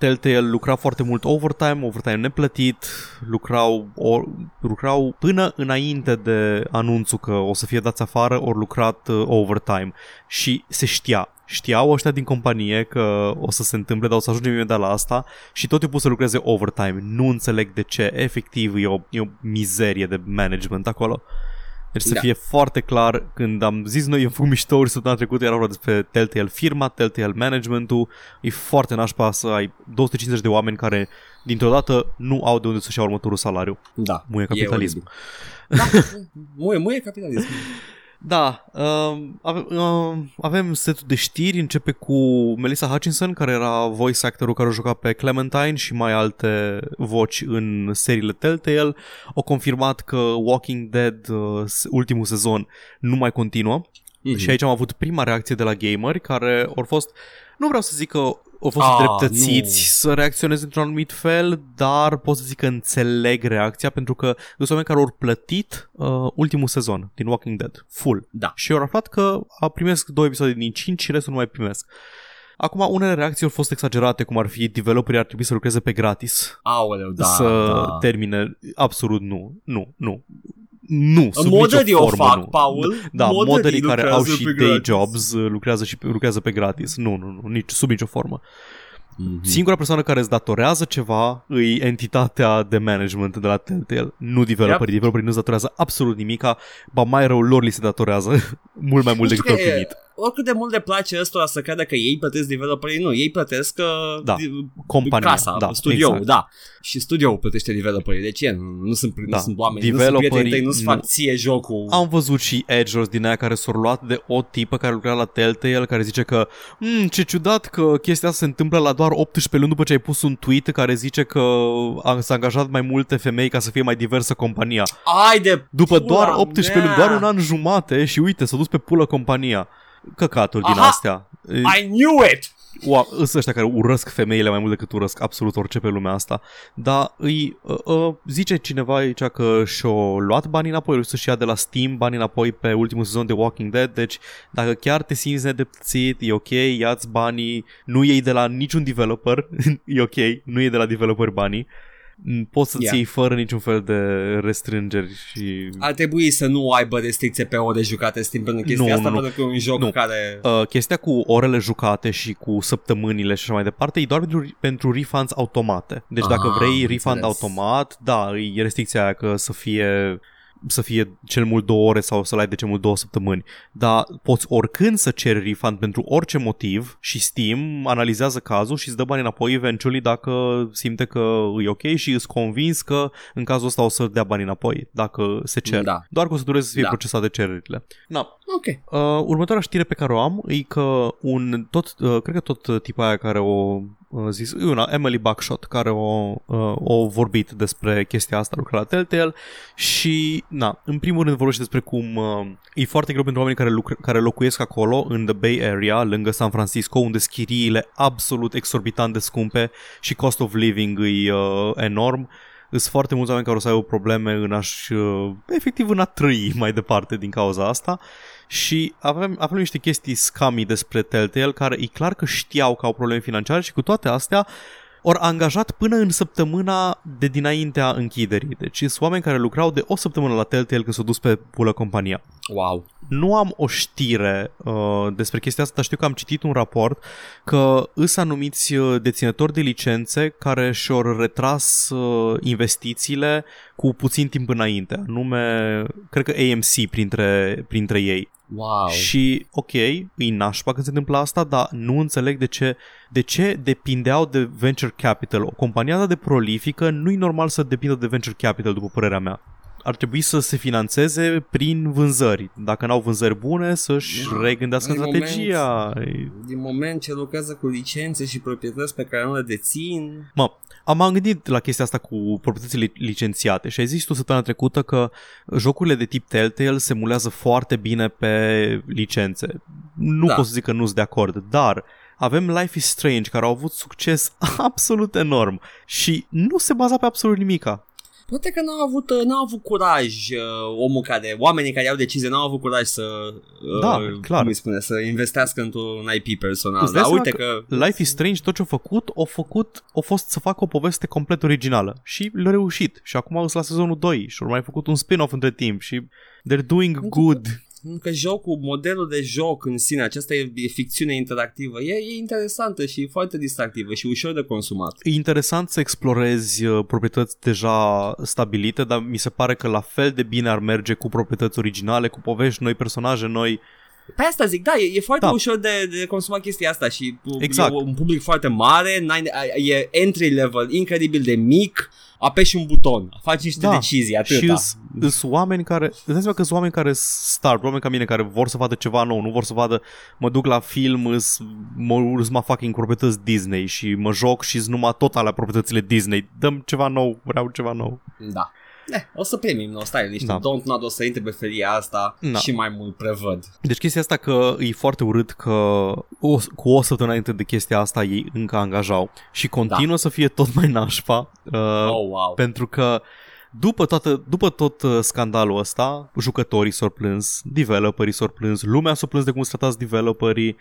Telltale lucra foarte mult overtime, overtime neplătit, lucrau, or, lucrau până înainte de anunțul că o să fie dați afară, ori lucrat uh, overtime și se știa. Știau ăștia din companie că o să se întâmple, dar o să ajungem imediat la asta și tot timpul să lucreze overtime. Nu înțeleg de ce. Efectiv, e o, e o mizerie de management acolo. Deci să Da. fie foarte clar, când am zis noi, am făcut miștouri săptămâna trecută, era vorba despre Telltale firma, Telltale managementul, e foarte nașpa să ai 250 de oameni care dintr-o dată nu au de unde să-și ia următorul salariu. Da. Muie capitalism. E oribil. da, *laughs* muie, muie capitalism. Da, uh, avem, uh, avem setul de știri, începe cu Melissa Hutchinson, care era voice actorul care a jucat pe Clementine și mai alte voci în seriile Telltale. O confirmat că Walking Dead, uh, ultimul sezon, nu mai continuă. Mhm. Și aici am avut prima reacție de la gameri care au fost, nu vreau să zic că au fost Ah, dreptățiți nu. să reacționeze într-un anumit fel, dar pot să zic că înțeleg reacția pentru că sunt oameni care au plătit uh, ultimul sezon din Walking Dead, full. Da. Și au aflat că a primesc două episoade din 5 și restul nu mai primesc. Acum, unele reacții au fost exagerate, cum ar fi developerii ar trebui să lucreze pe gratis, Aoleu, da. să da. termine. Absolut nu, nu, nu. Nu, sub Moderii nicio o formă, fac, nu. Paul. Da, Moderii modelii care au lucrează și pe day gratis. jobs uh, lucrează și lucrează pe gratis. Nu, nu, nu, nici, sub nicio formă. Mhm. Singura persoană care îți datorează ceva e entitatea de management de la Telltale, nu developerii. Yep. Developerii nu-ți datorează absolut nimica, ba mai rău lor li se datorează *laughs* mult mai mult Nu decât știu au că e- primit. Oricât de mult le place ăstora să creadă că ei plătesc developerii, nu, ei plătesc uh, Da, di- compania, casa, da, studioul, exact. da. Și studioul plătește developerii. De ce? Nu, nu sunt, Da. nu sunt oameni, nu sunt Developerii prieteni tăi, nu-ți fac nu- ție jocul. Am văzut și edge din aia care s-au luat de o tipă care lucra la Telltale care zice că mm, ce ciudat că chestia asta se întâmplă la doar 18 luni după ce ai pus un tweet care zice că a, s-a angajat mai multe femei ca să fie mai diversă compania. Ai de După pula doar 18 mea. luni, doar un an jumate și uite, s-a dus pe pulă compania. Căcaturi din Aha! astea. E- I knew it! Wow, sunt ăștia care urăsc femeile mai mult decât urăsc absolut orice pe lumea asta. Dar îi uh, uh, zice cineva aici că și-o luat banii înapoi, o să-și ia de la Steam banii înapoi pe ultimul sezon de Walking Dead, deci dacă chiar te simți nedepțit, e ok, ia-ți banii, nu iei de la niciun developer, *laughs* e ok, nu iei de la developer banii, Mm, poți să-ți Yeah. iei fără niciun fel de restrângeri și... Ar trebui să nu aibă restricție pe ore jucate Steam pentru chestia Nu, asta, nu, nu. pentru că e un joc Nu. care... Uh, chestia cu orele jucate și cu săptămânile și așa mai departe e doar pentru, pentru refunds automate. Deci dacă Ah, vrei am refund înțeles. automat, da, e restricția aia că să fie să fie cel mult două ore sau să-l ai de cel mult două săptămâni. Dar poți oricând să ceri refund pentru orice motiv și Steam analizează cazul și îți dă bani înapoi eventually dacă simte că e ok și îți convins că în cazul ăsta o să dea bani înapoi dacă se cer. Da. Doar că o să dureze să fie Da. procesate cererile. Na, Ok. Uh, următoarea știre pe care o am e că un tot, uh, cred că tot tipa aia care o uh, zis, e una, Emily Buckshot, care o, uh, o vorbit despre chestia asta, lucra la Telltale și, na, în primul rând vorbește despre cum uh, e foarte greu pentru oamenii care, lucr- care locuiesc acolo, în The Bay Area, lângă San Francisco, unde schiriile absolut exorbitant de scumpe și cost of living e uh, enorm. Sunt foarte mulți oameni care o să aibă probleme în a-și, uh, efectiv în a trăi mai departe din cauza asta și avem, avem niște chestii scami despre Telltale care e clar că știau că au probleme financiare și cu toate astea ori angajat până în săptămâna de dinaintea închiderii. Deci sunt oameni care lucrau de o săptămână la Telltale când s-au dus pe pulă compania. Wow. Nu am o știre uh, despre chestia asta, dar știu că am citit un raport că îs anumiți uh, deținători de licențe care și-au retras uh, investițiile cu puțin timp înainte. Anume, cred că AMC printre, printre ei. Wow. Și, ok, e nașpa când se întâmplă asta, dar nu înțeleg de ce, de ce depindeau de venture capital. O companie atât de prolifică nu e normal să depindă de venture capital, după părerea mea. Ar trebui să se financeze prin vânzări. Dacă n-au vânzări bune, să-și Da. regândească În strategia. Din moment ce lucrează cu licențe și proprietăți pe care nu le dețin... Mă, am m-am gândit la chestia asta cu proprietățile licențiate și ai zis tu săptămâna trecută că jocurile de tip Telltale se mulează foarte bine pe licențe. Nu Da. pot să zic că nu sunt de acord, dar avem Life is Strange care au avut succes *laughs* absolut enorm și nu se baza pe absolut nimica. Poate că n-au avut, uh, n-au avut curaj uh, omul care, oamenii care iau decizie n-au avut curaj să, uh, Da, clar. cum îi spune, să investească într-un IP personal. Îți dai Dar seama uite că, Life is Strange, tot ce a făcut, a făcut, a fost să facă o poveste complet originală și le-a reușit. Și acum sunt la sezonul 2 și au mai făcut un spin-off între timp și they're doing good. Că jocul, modelul de joc în sine, aceasta e, e ficțiune interactivă, e, e interesantă și foarte distractivă și ușor de consumat. E interesant să explorezi uh, proprietăți deja stabilite, dar mi se pare că la fel de bine ar merge cu proprietăți originale, cu povești noi, personaje noi. Pe asta zic, da, e, e foarte Da. ușor de, de consumat chestia asta și Exact. e un public foarte mare, n-ai- e entry level incredibil de mic, apeși un buton, faci niște Da. decizii, atâta. Și sunt oameni care, îți dai seama că sunt oameni care start, oameni ca mine care vor să vadă ceva nou, nu vor să vadă, mă duc la film, îs, mă, îs mă fucking proprietăți Disney și mă joc și numai tot alea proprietățile Disney. Dăm ceva nou, vreau ceva nou. Da. Eh, o să primim, o stai niște Da. da. Don't Not o să intre pe feria asta Da. și mai mult prevăd. Deci chestia asta că e foarte urât că o, cu o săptămână înainte de chestia asta ei încă angajau și continuă da. să fie tot mai nașpa uh, Oh, wow. pentru că după, toată, după tot uh, scandalul ăsta, jucătorii s-au plâns, developerii s-au plâns, lumea s-a plâns de cum sunt tratați developerii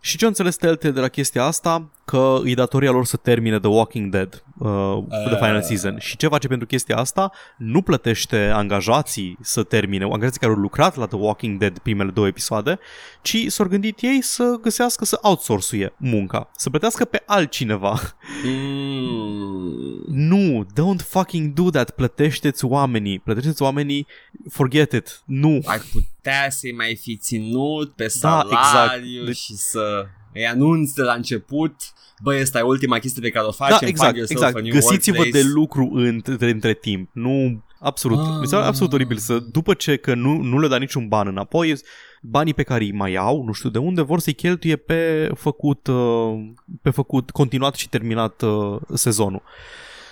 și ce au înțeles Telltale de la chestia asta? Că e datoria lor să termine The Walking Dead, uh, the final season. Și ce face pentru chestia asta? Nu plătește angajații să termine, angajații care au lucrat la The Walking Dead primele două episoade, ci s-au gândit ei să găsească să outsourcuie munca, să plătească pe altcineva Mm. Nu, don't fucking do that. Plătește-ți oamenii. Plătește-ți oamenii. Forget it. Nu. Ai putea să-i mai fi ținut pe Da, exact. salariu Deci- și să îi anunți de la început Băi, ăsta e ultima chestie pe care o Da, facem, exact, find yourself exact. a new Găsiți-vă workplace. de lucru între, între timp. Nu, absolut. Ah. Mi se pare absolut oribil să, după ce că nu, nu le da niciun ban înapoi, banii pe care îi mai au, nu știu de unde, vor să-i cheltuie pe făcut, uh, pe făcut continuat și terminat uh, sezonul.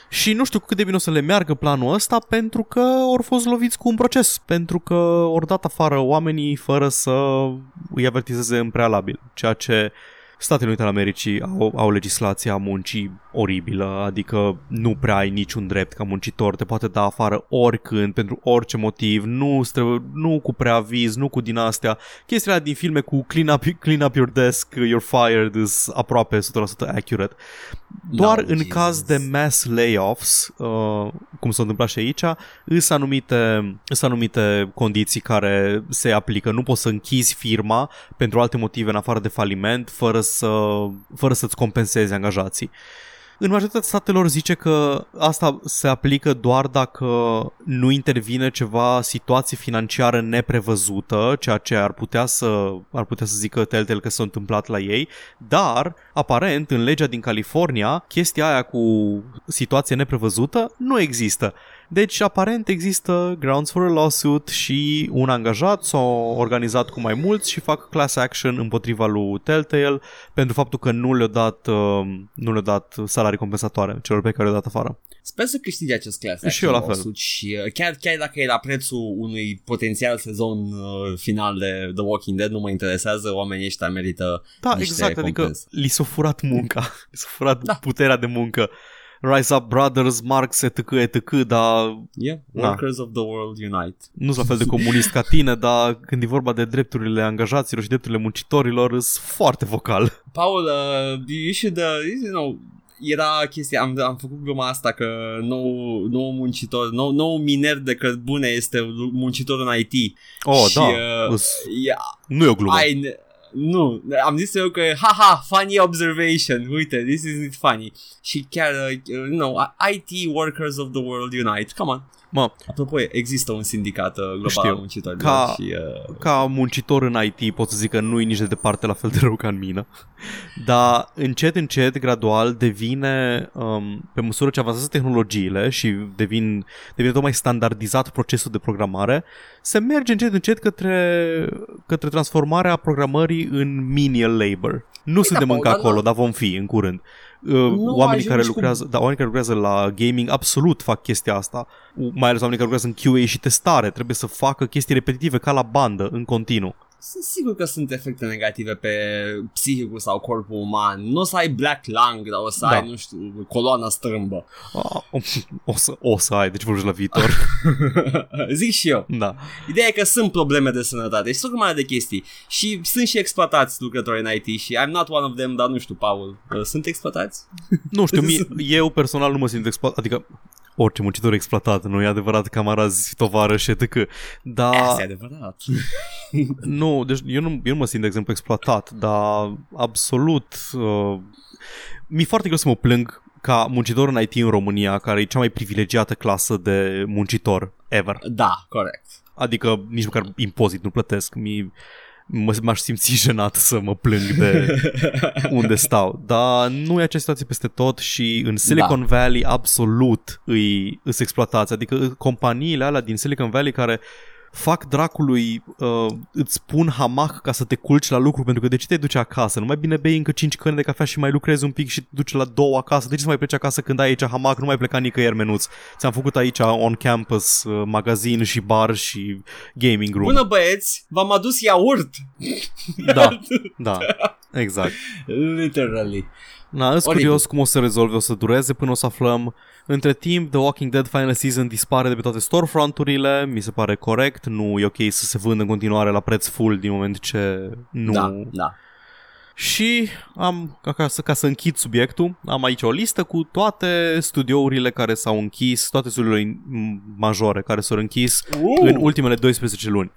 Și nu știu cât de bine o să le meargă planul ăsta pentru că au fost loviți cu un proces, pentru că ori dat afară oamenii fără să îi avertizeze în prealabil, ceea ce Statele Unite ale Americii au, au legislația muncii oribilă, adică nu prea ai niciun drept ca muncitor, te poate da afară oricând, pentru orice motiv, nu, stră, nu cu preaviz, nu cu din astea. Chestiile alea din filme cu clean up, clean up your desk, you're fired, is aproape 100% accurate. Doar No, în Jesus. caz de mass layoffs, uh, cum s-a întâmplat și aici, îs anumite, îs anumite condiții care se aplică. Nu poți să închizi firma pentru alte motive în afară de faliment fără, să, fără să-ți compensezi angajații. În majoritatea statelor zice că asta se aplică doar dacă nu intervine ceva situație financiară neprevăzută, ceea ce ar putea să, ar putea să zică Telltale că s-a întâmplat la ei, dar aparent în legea din California chestia aia cu situație neprevăzută nu există. Deci, aparent există grounds for a lawsuit și un angajat s-a organizat cu mai mulți și fac class action împotriva lui Telltale pentru faptul că nu le-a dat, uh, nu le-a dat salarii compensatoare celor pe care le-a dat afară. Sper să câștige acest class Și eu la action fel. lawsuit Și uh, chiar, chiar dacă e la prețul unui potențial sezon uh, final de The Walking Dead Nu mă interesează, oamenii ăștia merită Da, niște exact, adică recompense. li s-a furat munca, *laughs* li s-a furat Da. puterea de muncă. Rise Up Brothers, Marx, etc., etc., dar Yeah, Da. Workers of the World Unite nu sunt la fel de comunist ca tine, dar când e vorba de drepturile angajaților și drepturile muncitorilor, sunt foarte vocal. Paul, uh, you should, uh, you know, era chestia, am, am făcut gluma asta că nou, nou muncitor, nou, nou miner de cărbune este muncitor în IT. Oh, și, da, uh, îs- yeah, nu e o glumă. ai, nu, am zis eu că haha, funny observation, uite, this isn't funny. Și chiar, uh, you know, IT Workers of the World Unite, come on. Mă, Apropo, există un sindicat uh, global Știu. al muncitorilor Ca- și uh, ca muncitor în IT pot să zic că nu e nici de departe la fel de rău ca în mină. Dar încet, încet, gradual devine, um, pe măsură ce avansează tehnologiile și devin, devine tot mai standardizat procesul de programare, se merge încet, încet către, către transformarea programării în menial labor. Nu suntem da, încă dar acolo, nu- dar vom fi în curând. Uh, oamenii ajungi care cu- lucrează, da, oamenii care lucrează la gaming absolut fac chestia asta. Mai ales oamenii care lucrează în QA și testare, trebuie să facă chestii repetitive ca la bandă, în continuu. Sunt sigur că sunt efecte negative pe psihicul sau corpul uman. Nu o să ai black lung, dar o să Da. ai, nu știu, coloana strâmbă. Ah, O, o, să, o să ai, deci vorbești la viitor. *laughs* Zic și eu. da. Ideea e că sunt probleme de sănătate și sunt o grămadă de chestii. Și sunt și exploatați lucrători în IT și I'm not one of them, dar nu știu, Paul. uh, Sunt exploatați? Nu știu, *laughs* mie, eu personal nu mă simt exploatat, adică orice muncitor e exploatat, nu e adevărat camarazi, tovarăși, etc. Dar Asta e adevărat. *laughs* nu, deci eu nu, eu nu mă simt, de exemplu, exploatat, dar absolut uh, mi-e foarte greu să mă plâng ca muncitor în IT în România, care e cea mai privilegiată clasă de muncitor ever. Da, corect. Adică nici măcar impozit nu plătesc. Mi, mă, m-aș simți *laughs* jenat să mă plâng de *laughs* unde stau. Dar nu e această situație peste tot și în Silicon da. Valley absolut îi, îs exploatați. Adică companiile alea din Silicon Valley care fac dracului, uh, îți pun hamac ca să te culci la lucru pentru că de ce te duci acasă? Nu mai bine bei încă 5 căni de cafea și mai lucrezi un pic și te duci la două acasă. De ce să mai pleci acasă când ai aici hamac? Nu mai pleca nicăieri menuț. Ți-am făcut aici on campus uh, magazin și bar și gaming room. Bună băieți, v-am adus iaurt. Da, *laughs* da, exact. Literally. Na, sunt Oribil. curios cum o să rezolve, o să dureze până o să aflăm. Între timp, The Walking Dead Final Season dispare de pe toate storefront-urile, mi se pare corect, nu e ok să se vândă în continuare la preț full din moment ce nu... Da, da. Și am, ca, ca, să, ca să închid subiectul, am aici o listă cu toate studiourile care s-au închis, toate studiourile m- majore care s-au închis Uh, în ultimele 12 luni.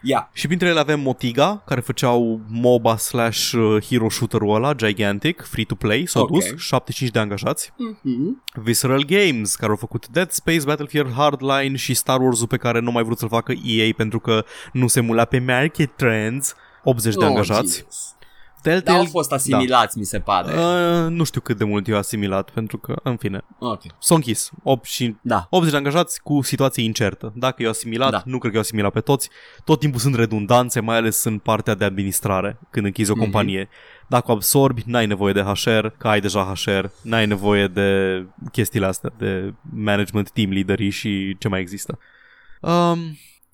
Ia. Și printre ele avem Motiga, care făceau MOBA slash uh, hero shooter-ul ăla, Gigantic, free-to-play, s-au Ok. dus, 75 de angajați. Mm-hmm. Visceral Games, care au făcut Dead Space, Battlefield Hardline și Star Wars-ul pe care nu mai vrut să-l facă EA pentru că nu se mula pe market trends, 80 de angajați. Dar Telltale, au fost asimilați, mi se pare. uh, nu știu cât de mult eu asimilat, pentru că, în fine, Ok. s-au închis. 8 și Da. 80 de angajați cu situație incertă. Dacă eu asimilat, Da. nu cred că eu asimilat pe toți. Tot timpul sunt redundanțe, mai ales în partea de administrare, când închizi o Mhm. companie. Dacă o absorbi, n-ai nevoie de HR, că ai deja HR, n-ai nevoie de chestiile astea, de management, team leaderii și ce mai există. Um,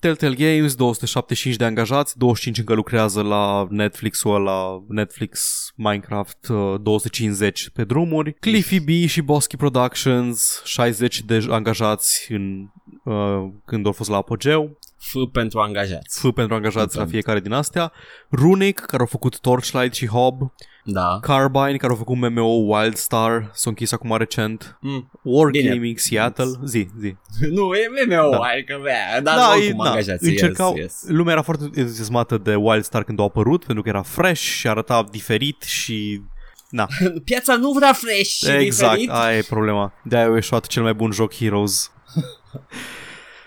Telltale Games, 275 de angajați, 25 încă lucrează la Netflix-ul ăla, Netflix Minecraft, uh, 250 pe drumuri. Cliffy B și Bosky Productions, 60 de angajați în, uh, când au fost la apogeu. F pentru angajați. F pentru angajați la Content. fiecare din astea. Runic, care au făcut Torchlight și Hob. Da. Carbine, care au făcut MMO Wildstar, s-a închis acum recent. Mm. Wargaming Bine. Seattle, zi, zi. *laughs* Nu, e MMO, Da. da. adică, bea, dar da, oricum e, da, angajați. încercau, yes, yes. lumea era foarte entuziasmată de Wildstar când a apărut, pentru că era fresh și arăta diferit și... Na, *laughs* Piața nu vrea fresh și exact, diferit. aia e problema. De-aia au ieșuat cel mai bun joc Heroes. *laughs*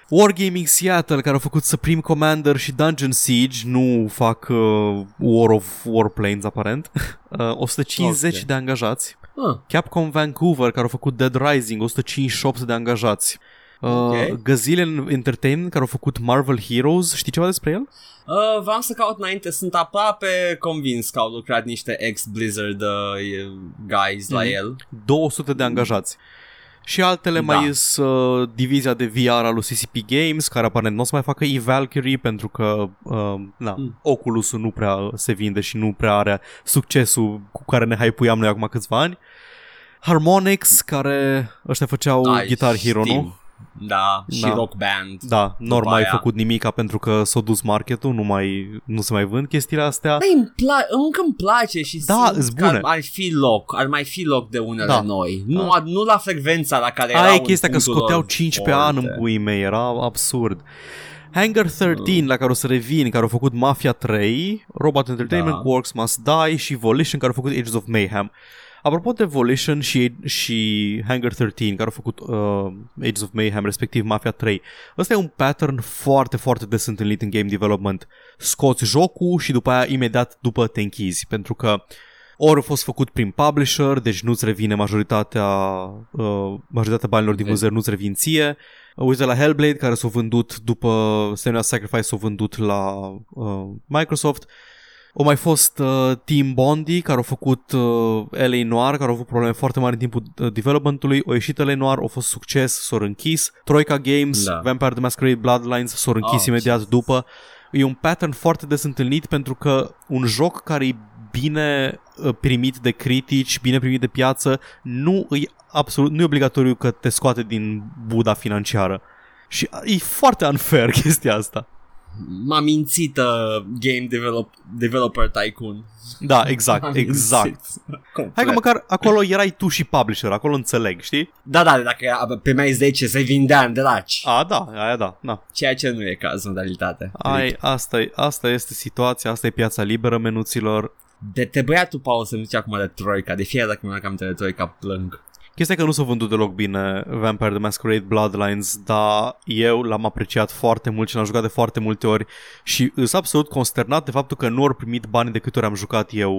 Wargaming Seattle, care au făcut Supreme Commander și Dungeon Siege, nu fac uh, War of Warplanes, aparent. *laughs* Uh, 150 Ok. de angajați. Ah, Capcom Vancouver, care au făcut Dead Rising, 158 de angajați. Uh, Ok. Gazillion Entertainment, care au făcut Marvel Heroes, știi ceva despre el? Uh, vreau să caut înainte, sunt aproape convins că au lucrat niște ex-Blizzard uh, guys la Mhm. el. 200 de angajați. Și altele Da. mai sunt uh, divizia de VR al lui CCP Games, care aparent nu o să mai facă E-Valkyrie pentru că uh, na, Mm. Oculus-ul nu prea se vinde și nu prea are succesul cu care ne hypuiam noi acum câțiva ani. Harmonix, care ăștia făceau Ai, Guitar Hero, știm. nu? Da, și Da. Rock Band. Da, nu au După mai aia. făcut nimica pentru că s-a dus marketul, nu mai nu se mai vând chestiile astea. Băi, îmi pla- încă îmi place și Da, simt îs că bune. ar, ar fi loc, ar mai fi loc de unele Da. noi. Nu, a, nu la frecvența la care erau Aia e în chestia că punctul scoteau lor 5 pe an în forte. puii mei, era absurd. Hangar 13, la care o să revin, care au făcut Mafia 3, Robot Entertainment Da. Works Must Die și Volition, care au făcut Ages of Mayhem. Apropo de Volition și, și Hangar 13, care au făcut uh, Ages of Mayhem, respectiv Mafia 3, ăsta e un pattern foarte, foarte des întâlnit în game development. Scoți jocul și după aia, imediat după, te închizi, pentru că ori a fost făcut prin publisher, deci nu-ți revine majoritatea, uh, majoritatea banilor din Ok. vânzări, nu-ți revin ție. Uite la Hellblade, care s-a vândut după Senua Sacrifice, s-a vândut la uh, Microsoft. Au mai fost uh, Team Bondi, care au făcut uh, LA Noir, care au avut probleme foarte mari în timpul uh, developmentului. Au ieșit LA Noir, au fost succes, s-au închis. Troika Games, Da. Vampire the Masquerade Bloodlines s-au închis Oh, imediat Jesus. după. E un pattern foarte des întâlnit pentru că un joc care e bine uh, primit de critici, bine primit de piață, nu e absolut, nu e obligatoriu că te scoate din buda financiară. Și uh, e foarte unfair *laughs* chestia asta. M-a mințit uh, Game develop, Developer Tycoon. Da, exact, M-a exact. mințit. Complet. Hai că măcar acolo erai tu și publisher, acolo înțeleg, știi? Da, da, dacă era pe mai 10 se vindea în draci. A, da, aia da, da. Ceea ce nu e cazul în realitate. Ai, asta, e, asta este situația, asta e piața liberă menuților. De te băiatul Paul să-mi zice acum de Troica. De fiecare dată când mi-am aminte de Troica plâng. Chestia e că nu s-a vândut deloc bine Vampire the Masquerade Bloodlines, dar eu l-am apreciat foarte mult și l-am jucat de foarte multe ori și sunt absolut consternat de faptul că nu au primit bani de câte ori am jucat eu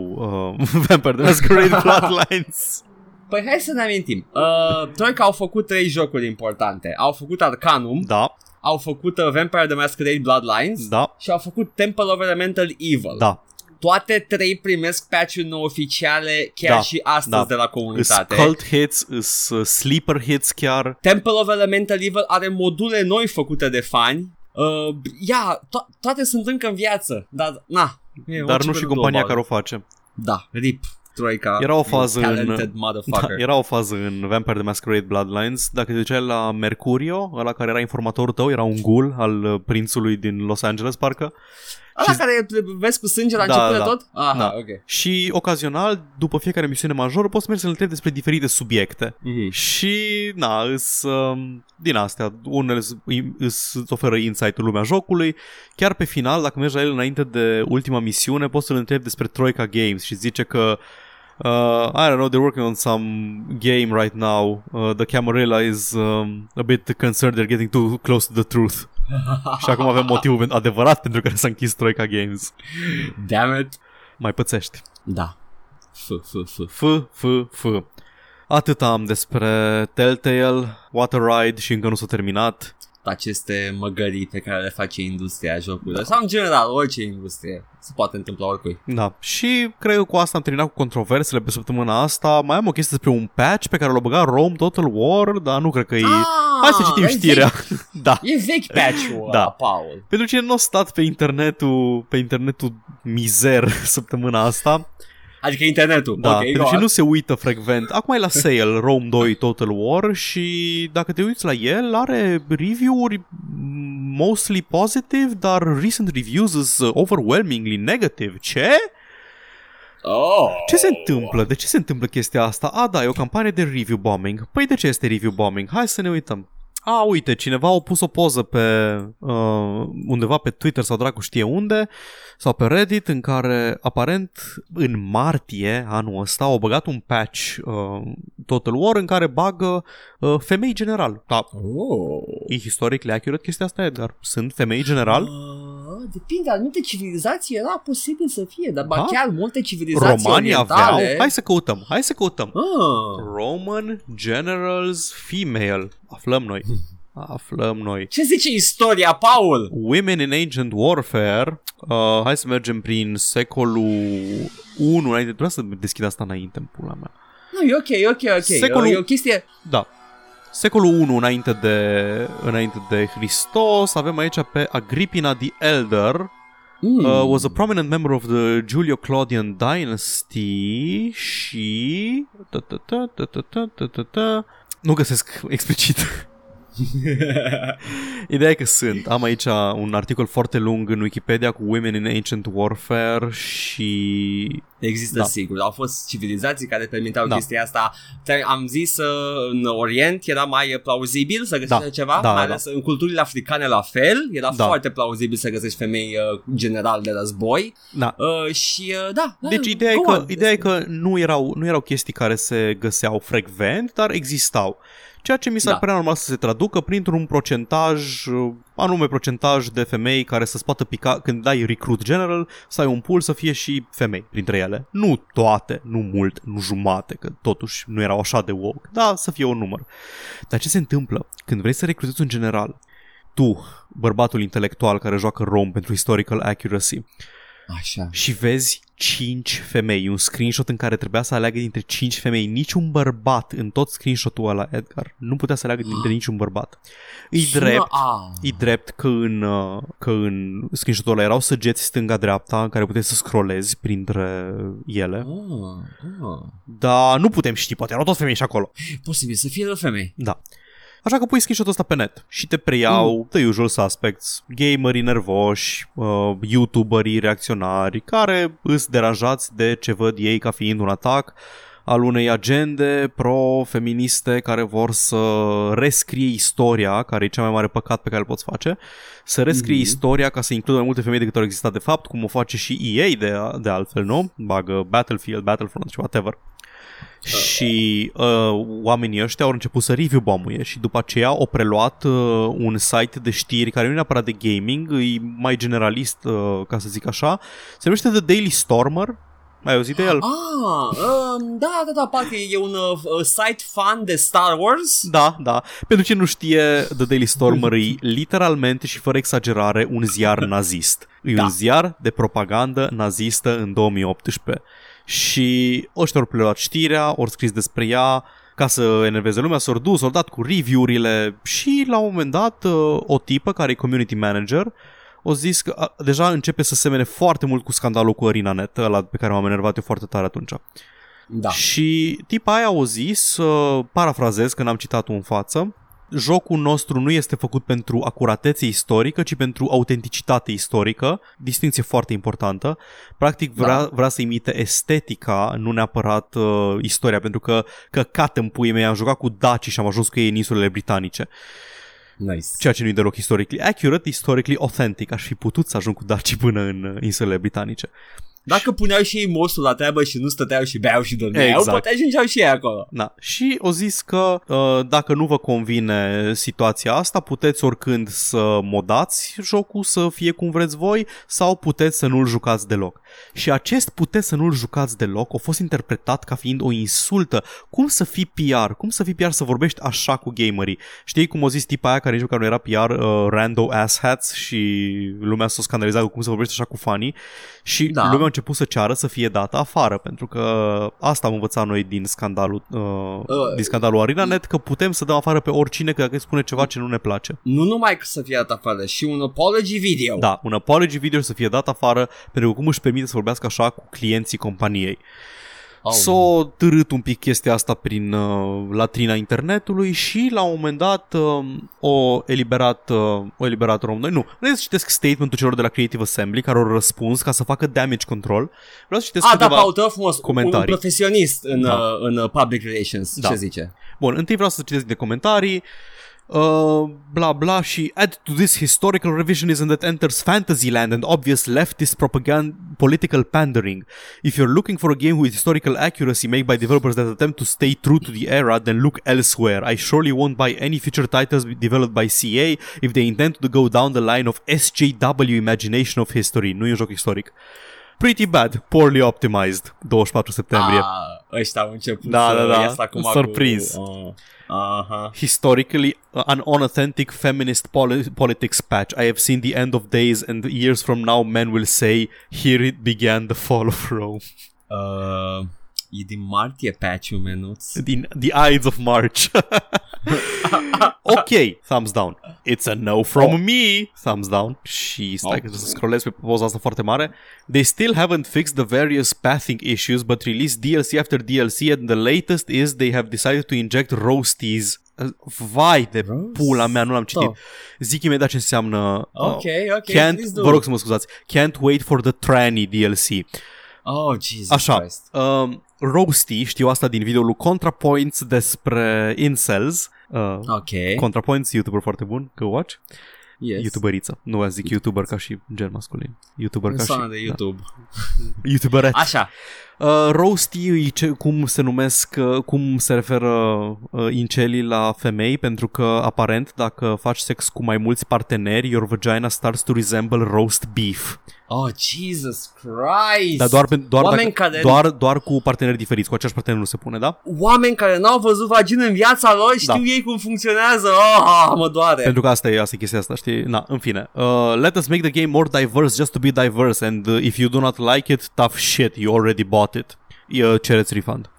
uh, *laughs* Vampire the Masquerade *laughs* Bloodlines. Păi hai să ne amintim. Uh, Troica au făcut trei jocuri importante. Au făcut Arcanum, Da, au făcut uh, Vampire the Masquerade Bloodlines da, și au făcut Temple of Elemental Evil. da. Toate trei primesc patch-uri nou oficiale chiar Da, și astăzi da. de la Îs comunitate. cult hits, îs uh, sleeper hits chiar. Temple of Elemental Evil are module noi făcute de fani. Uh, ia, to- toate sunt încă în viață, dar na. e Dar orice nu și pentru compania două care o bale. face. Da, rip. Troica. Era o you fază în- talented Da, motherfucker. era o fază în Vampire the Masquerade Bloodlines. Dacă te duceai la Mercurio, ăla care era informatorul tău, era un ghoul al uh, prințului din Los Angeles, parcă. Ăla Și- care vezi cu sânge la Da, început de da. tot? Aha, Da. ok. Și ocazional, după fiecare misiune majoră, poți să mergi să-l întrebi despre diferite subiecte. Mhm. Și, na, îs, um, din astea, unele îs- îs- îți oferă insight în lumea jocului. Chiar pe final, dacă mergi la el înainte de ultima misiune, poți să-l întrebi despre Troika Games și zice că Uh, I don't know, they're working on some game right now. Uh, the Camarilla is um, a bit concerned they're getting too close to the truth. *laughs* și acum avem motivul adevărat pentru care s-a închis Troika Games. Damn it. Mai pățești. Da. F, f, f. F, F, F. Atât am despre Telltale, Water Ride și încă nu s-a terminat. Aceste măgării pe care le face industria jocurilor sau în general orice industrie se poate întâmpla oricui. Da, și cred că cu asta am terminat cu controversele pe săptămâna asta. Mai am o chestie despre un patch pe care l-a băgat Rome Total War, dar nu cred că e... Hai să citim e știrea. *laughs* da. Vechi, e vechi patch-ul Da. da. Paul. Pentru cine nu a stat pe internetul, pe internetul mizer *laughs* săptămâna asta, Adică internetul. Da, ok, pentru go ce on. nu se uită frecvent. Acum e la sale Rome 2 Total War și dacă te uiți la el, are review-uri mostly positive, dar recent reviews is overwhelmingly negative. Ce? Oh. Ce se întâmplă? De ce se întâmplă chestia asta? A, da, e o campanie de review bombing. Păi de ce este review bombing? Hai să ne uităm. A, uite, cineva a pus o poză pe uh, undeva pe Twitter sau dracu știe unde sau pe Reddit în care aparent în martie anul ăsta au băgat un patch uh, Total War în care bagă uh, femei general. Da, Oh. e historically accurate chestia asta, Edgar. Sunt femei general? Uh, depinde, anumite civilizații era posibil să fie, dar Da? ba chiar multe civilizații Romanii aveau? orientale... Hai să căutăm, hai să căutăm. Ah. Roman Generals Female. Aflăm noi. *laughs* Aflăm noi. Ce zice istoria, Paul? Women in Ancient Warfare. Uh, hai să mergem prin secolul 1. Înainte, trebuie să deschid asta înainte, în pula mea. Nu, e ok, e ok, ok. Secolul... E o chestie... Da. Secolul 1 înainte de, înainte de Hristos, avem aici pe Agrippina the Elder, Mm. Uh, was a prominent member of the Julio-Claudian dynasty și... Nu găsesc explicit. *laughs* *laughs* Ideea e că sunt. Am aici un articol foarte lung în Wikipedia cu Women in Ancient Warfare și... Există Da. da. sigur, au fost civilizații care permiteau Da. da. chestia asta. Te- Am zis uh, în Orient era mai uh, plauzibil să găsești Da. ceva, Da, mai da. ales în culturile africane la fel, era Da. foarte plauzibil să găsești femei uh, general de război. Da. Uh, și uh, da, da, Deci ideea e, go că, on. ideea e că nu erau, nu erau chestii care se găseau frecvent, dar existau. Ceea ce mi s-ar Da. părea normal să se traducă printr-un procentaj, uh, anume procentaj de femei care să-ți poată pica, când dai recruit general, să ai un pool să fie și femei printre ele. Nu toate, nu mult, nu jumate, că totuși nu erau așa de woke, dar să fie un număr. Dar ce se întâmplă când vrei să recrutezi un general? Tu, bărbatul intelectual care joacă rom pentru historical accuracy, Așa. și vezi 5 femei, un screenshot în care trebuia să aleagă dintre 5 femei, niciun bărbat în tot screenshotul ăla, Edgar, nu putea să aleagă dintre niciun bărbat. E Sună drept, A. e drept că în, uh, că în screenshotul ăla erau săgeți stânga-dreapta în care puteai să scrollezi printre ele, Ah, ah. dar nu putem ști, poate erau toți femei și acolo. Posibil să fie doar femei. Da. Așa că pui screenshot-ul ăsta pe net și te preiau mm. the usual suspects, gamerii nervoși, uh, youtuberii reacționari, care îs deranjați de ce văd ei ca fiind un atac al unei agende pro-feministe care vor să rescrie istoria, care e cea mai mare păcat pe care îl poți face, să rescrie Mhm. istoria ca să includă mai multe femei decât au existat de fapt, cum o face și EA de, de altfel, nu? Bagă Battlefield, Battlefront și whatever. Și uh, oamenii ăștia au început să review bomuie și după aceea au preluat uh, un site de știri care nu e neapărat de gaming, e mai generalist, uh, ca să zic așa. Se numește The Daily Stormer. Ai auzit de el? Ah, um, da, da, da, parcă e un uh, site fan de Star Wars. Da, da. Pentru cine nu știe, The Daily Stormer e literalmente și fără exagerare un ziar *laughs* nazist. E Da. un ziar de propagandă nazistă în 2018. Și ăștia au preluat știrea, au scris despre ea, ca să enerveze lumea, s-au dus, au dat cu review-urile și la un moment dat uh, o tipă care e community manager o zis că a, deja începe să semene foarte mult cu scandalul cu ArenaNet, ăla pe care m-am enervat eu foarte tare atunci. Da. Și tipa aia o zis, uh, parafrazez că n-am citat-o în față, jocul nostru nu este făcut pentru acuratețe istorică, ci pentru autenticitate istorică, distinție foarte importantă. Practic vrea, da. vrea să imite estetica, nu neapărat uh, istoria, pentru că căcat în puii mei, am jucat cu Daci și am ajuns cu ei în insulele britanice. Nice. Ceea ce nu-i deloc historically accurate, historically authentic. Aș fi putut să ajung cu Daci până în uh, insulele britanice. Dacă puneau și ei mosul la treabă și nu stăteau și beau și dormeau, Exact. poate ajungeau și ei acolo. Da. Și o zis că uh, dacă nu vă convine situația asta, puteți oricând să modați jocul să fie cum vreți voi sau puteți să nu-l jucați deloc. Și acest puteți să nu-l jucați deloc a fost interpretat ca fiind o insultă. Cum să fii PR? Cum să fii PR să vorbești așa cu gamerii? Știi cum o zis tipa aia care nici măcar nu era PR, uh, rando asshats și lumea s-a scandalizat cu cum să vorbești așa cu fanii și Da. lumea a început să ceară să fie dată afară pentru că asta am învățat noi din scandalul uh, Uh, din scandalul ArenaNet că putem să dăm afară pe oricine că dacă îi spune ceva ce nu ne place. Nu numai că să fie dat afară, și un apology video. Da, un apology video să fie dat afară pentru că cum își permite să vorbească așa cu clienții companiei. Oh. S-a târât un pic chestia asta prin uh, latrina internetului și la un moment dat uh, o eliberat, uh, o eliberat Romnoi. Nu, vreau să citesc statementul celor de la Creative Assembly care au răspuns ca să facă damage control. Vreau să citesc Ah, da, câteva... Paul, te rog frumos, comentarii. un profesionist în, Da. uh, în uh, public relations, Da. ce zice? Bun, întâi vreau să citesc de comentarii. Uh, bla bla și add to this historical revisionism that enters Fantasyland and obvious leftist propaganda political pandering. If you're looking for a game with historical accuracy made by developers that attempt to stay true to the era, then look elsewhere. I surely won't buy any future titles developed by CA if they intend to go down the line of SJW imagination of history. Nu e un joc istoric. Pretty bad, poorly optimized. 24 septembrie. Ah, ăștia au început Da, să da, da. iasă acum Surprise. Cu, uh, aha. historically uh, an unauthentic feminist poli- politics patch. I have seen the end of days, and years from now, men will say, "Here it began the fall of Rome." Uh, e din martie patch-ul, menuț. In the Ides of March. *laughs* ok, thumbs down. It's a no from Oh. me, thumbs down. Și stai Oh. că să scrollez pe poza asta foarte mare. They still haven't fixed the various pathing issues, but released DLC after DLC, and the latest is they have decided to inject roasties. Uh, Vai de Roast? pula mea, nu l-am citit. Oh. Zic imediat ce înseamnă. Ok, uh, ok, Can't, please do. vă rog să mă scuzați. Can't wait for the tranny DLC. Oh, Jesus Așa, Christ. um, Roasty, știu asta din videoul lui ContraPoints despre incels. Uh, Ok, ContraPoints, YouTuber foarte bun, Go Watch. yes. YouTuberiță. Nu vreau să zic YouTuber ca și gen masculin. YouTuber ca și... Persoană de YouTube. Da. YouTuberet. Așa. Uh, roasty, e ce, cum se numesc, uh, cum se referă uh, incelii la femei, pentru că aparent dacă faci sex cu mai mulți parteneri, your vagina starts to resemble roast beef. Oh, Jesus Christ. Dar doar, pen- doar, Oameni dacă, care- doar, doar cu parteneri diferiți, cu aceeași partener nu se pune, da? Oameni care n-au văzut vagină în viața lor știu Da. ei cum funcționează. Oh, mă doare. Pentru că asta e, asta e chestia asta, știi? Na, în fine. Uh, let us make the game more diverse just to be diverse and uh, if you do not like it, tough shit, you already bought it. Uh, cereți refund.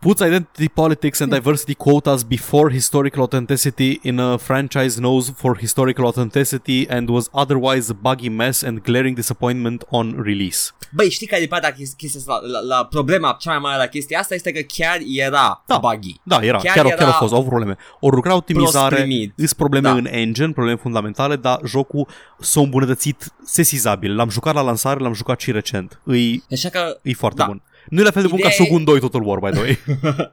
Puts identity politics and diversity quotas before historical authenticity in a franchise knows for historical authenticity and was otherwise a buggy mess and glaring disappointment on release. Băi, știi care e partea chis- chestia asta? La, la, problema cea mai mare la chestia asta este că chiar era Da. buggy. Da, era, Chiar chiar, chiar, era chiar au fost, au avut probleme. O lucra optimizare, primit. îs probleme Da. în engine, probleme fundamentale, dar jocul s-a îmbunătățit sesizabil. L-am jucat la lansare, l-am jucat și recent. Îi, Așa că e foarte Da. bun. Nu e la fel de bun ca Ideea e- Shogun 2 Total War, by the way.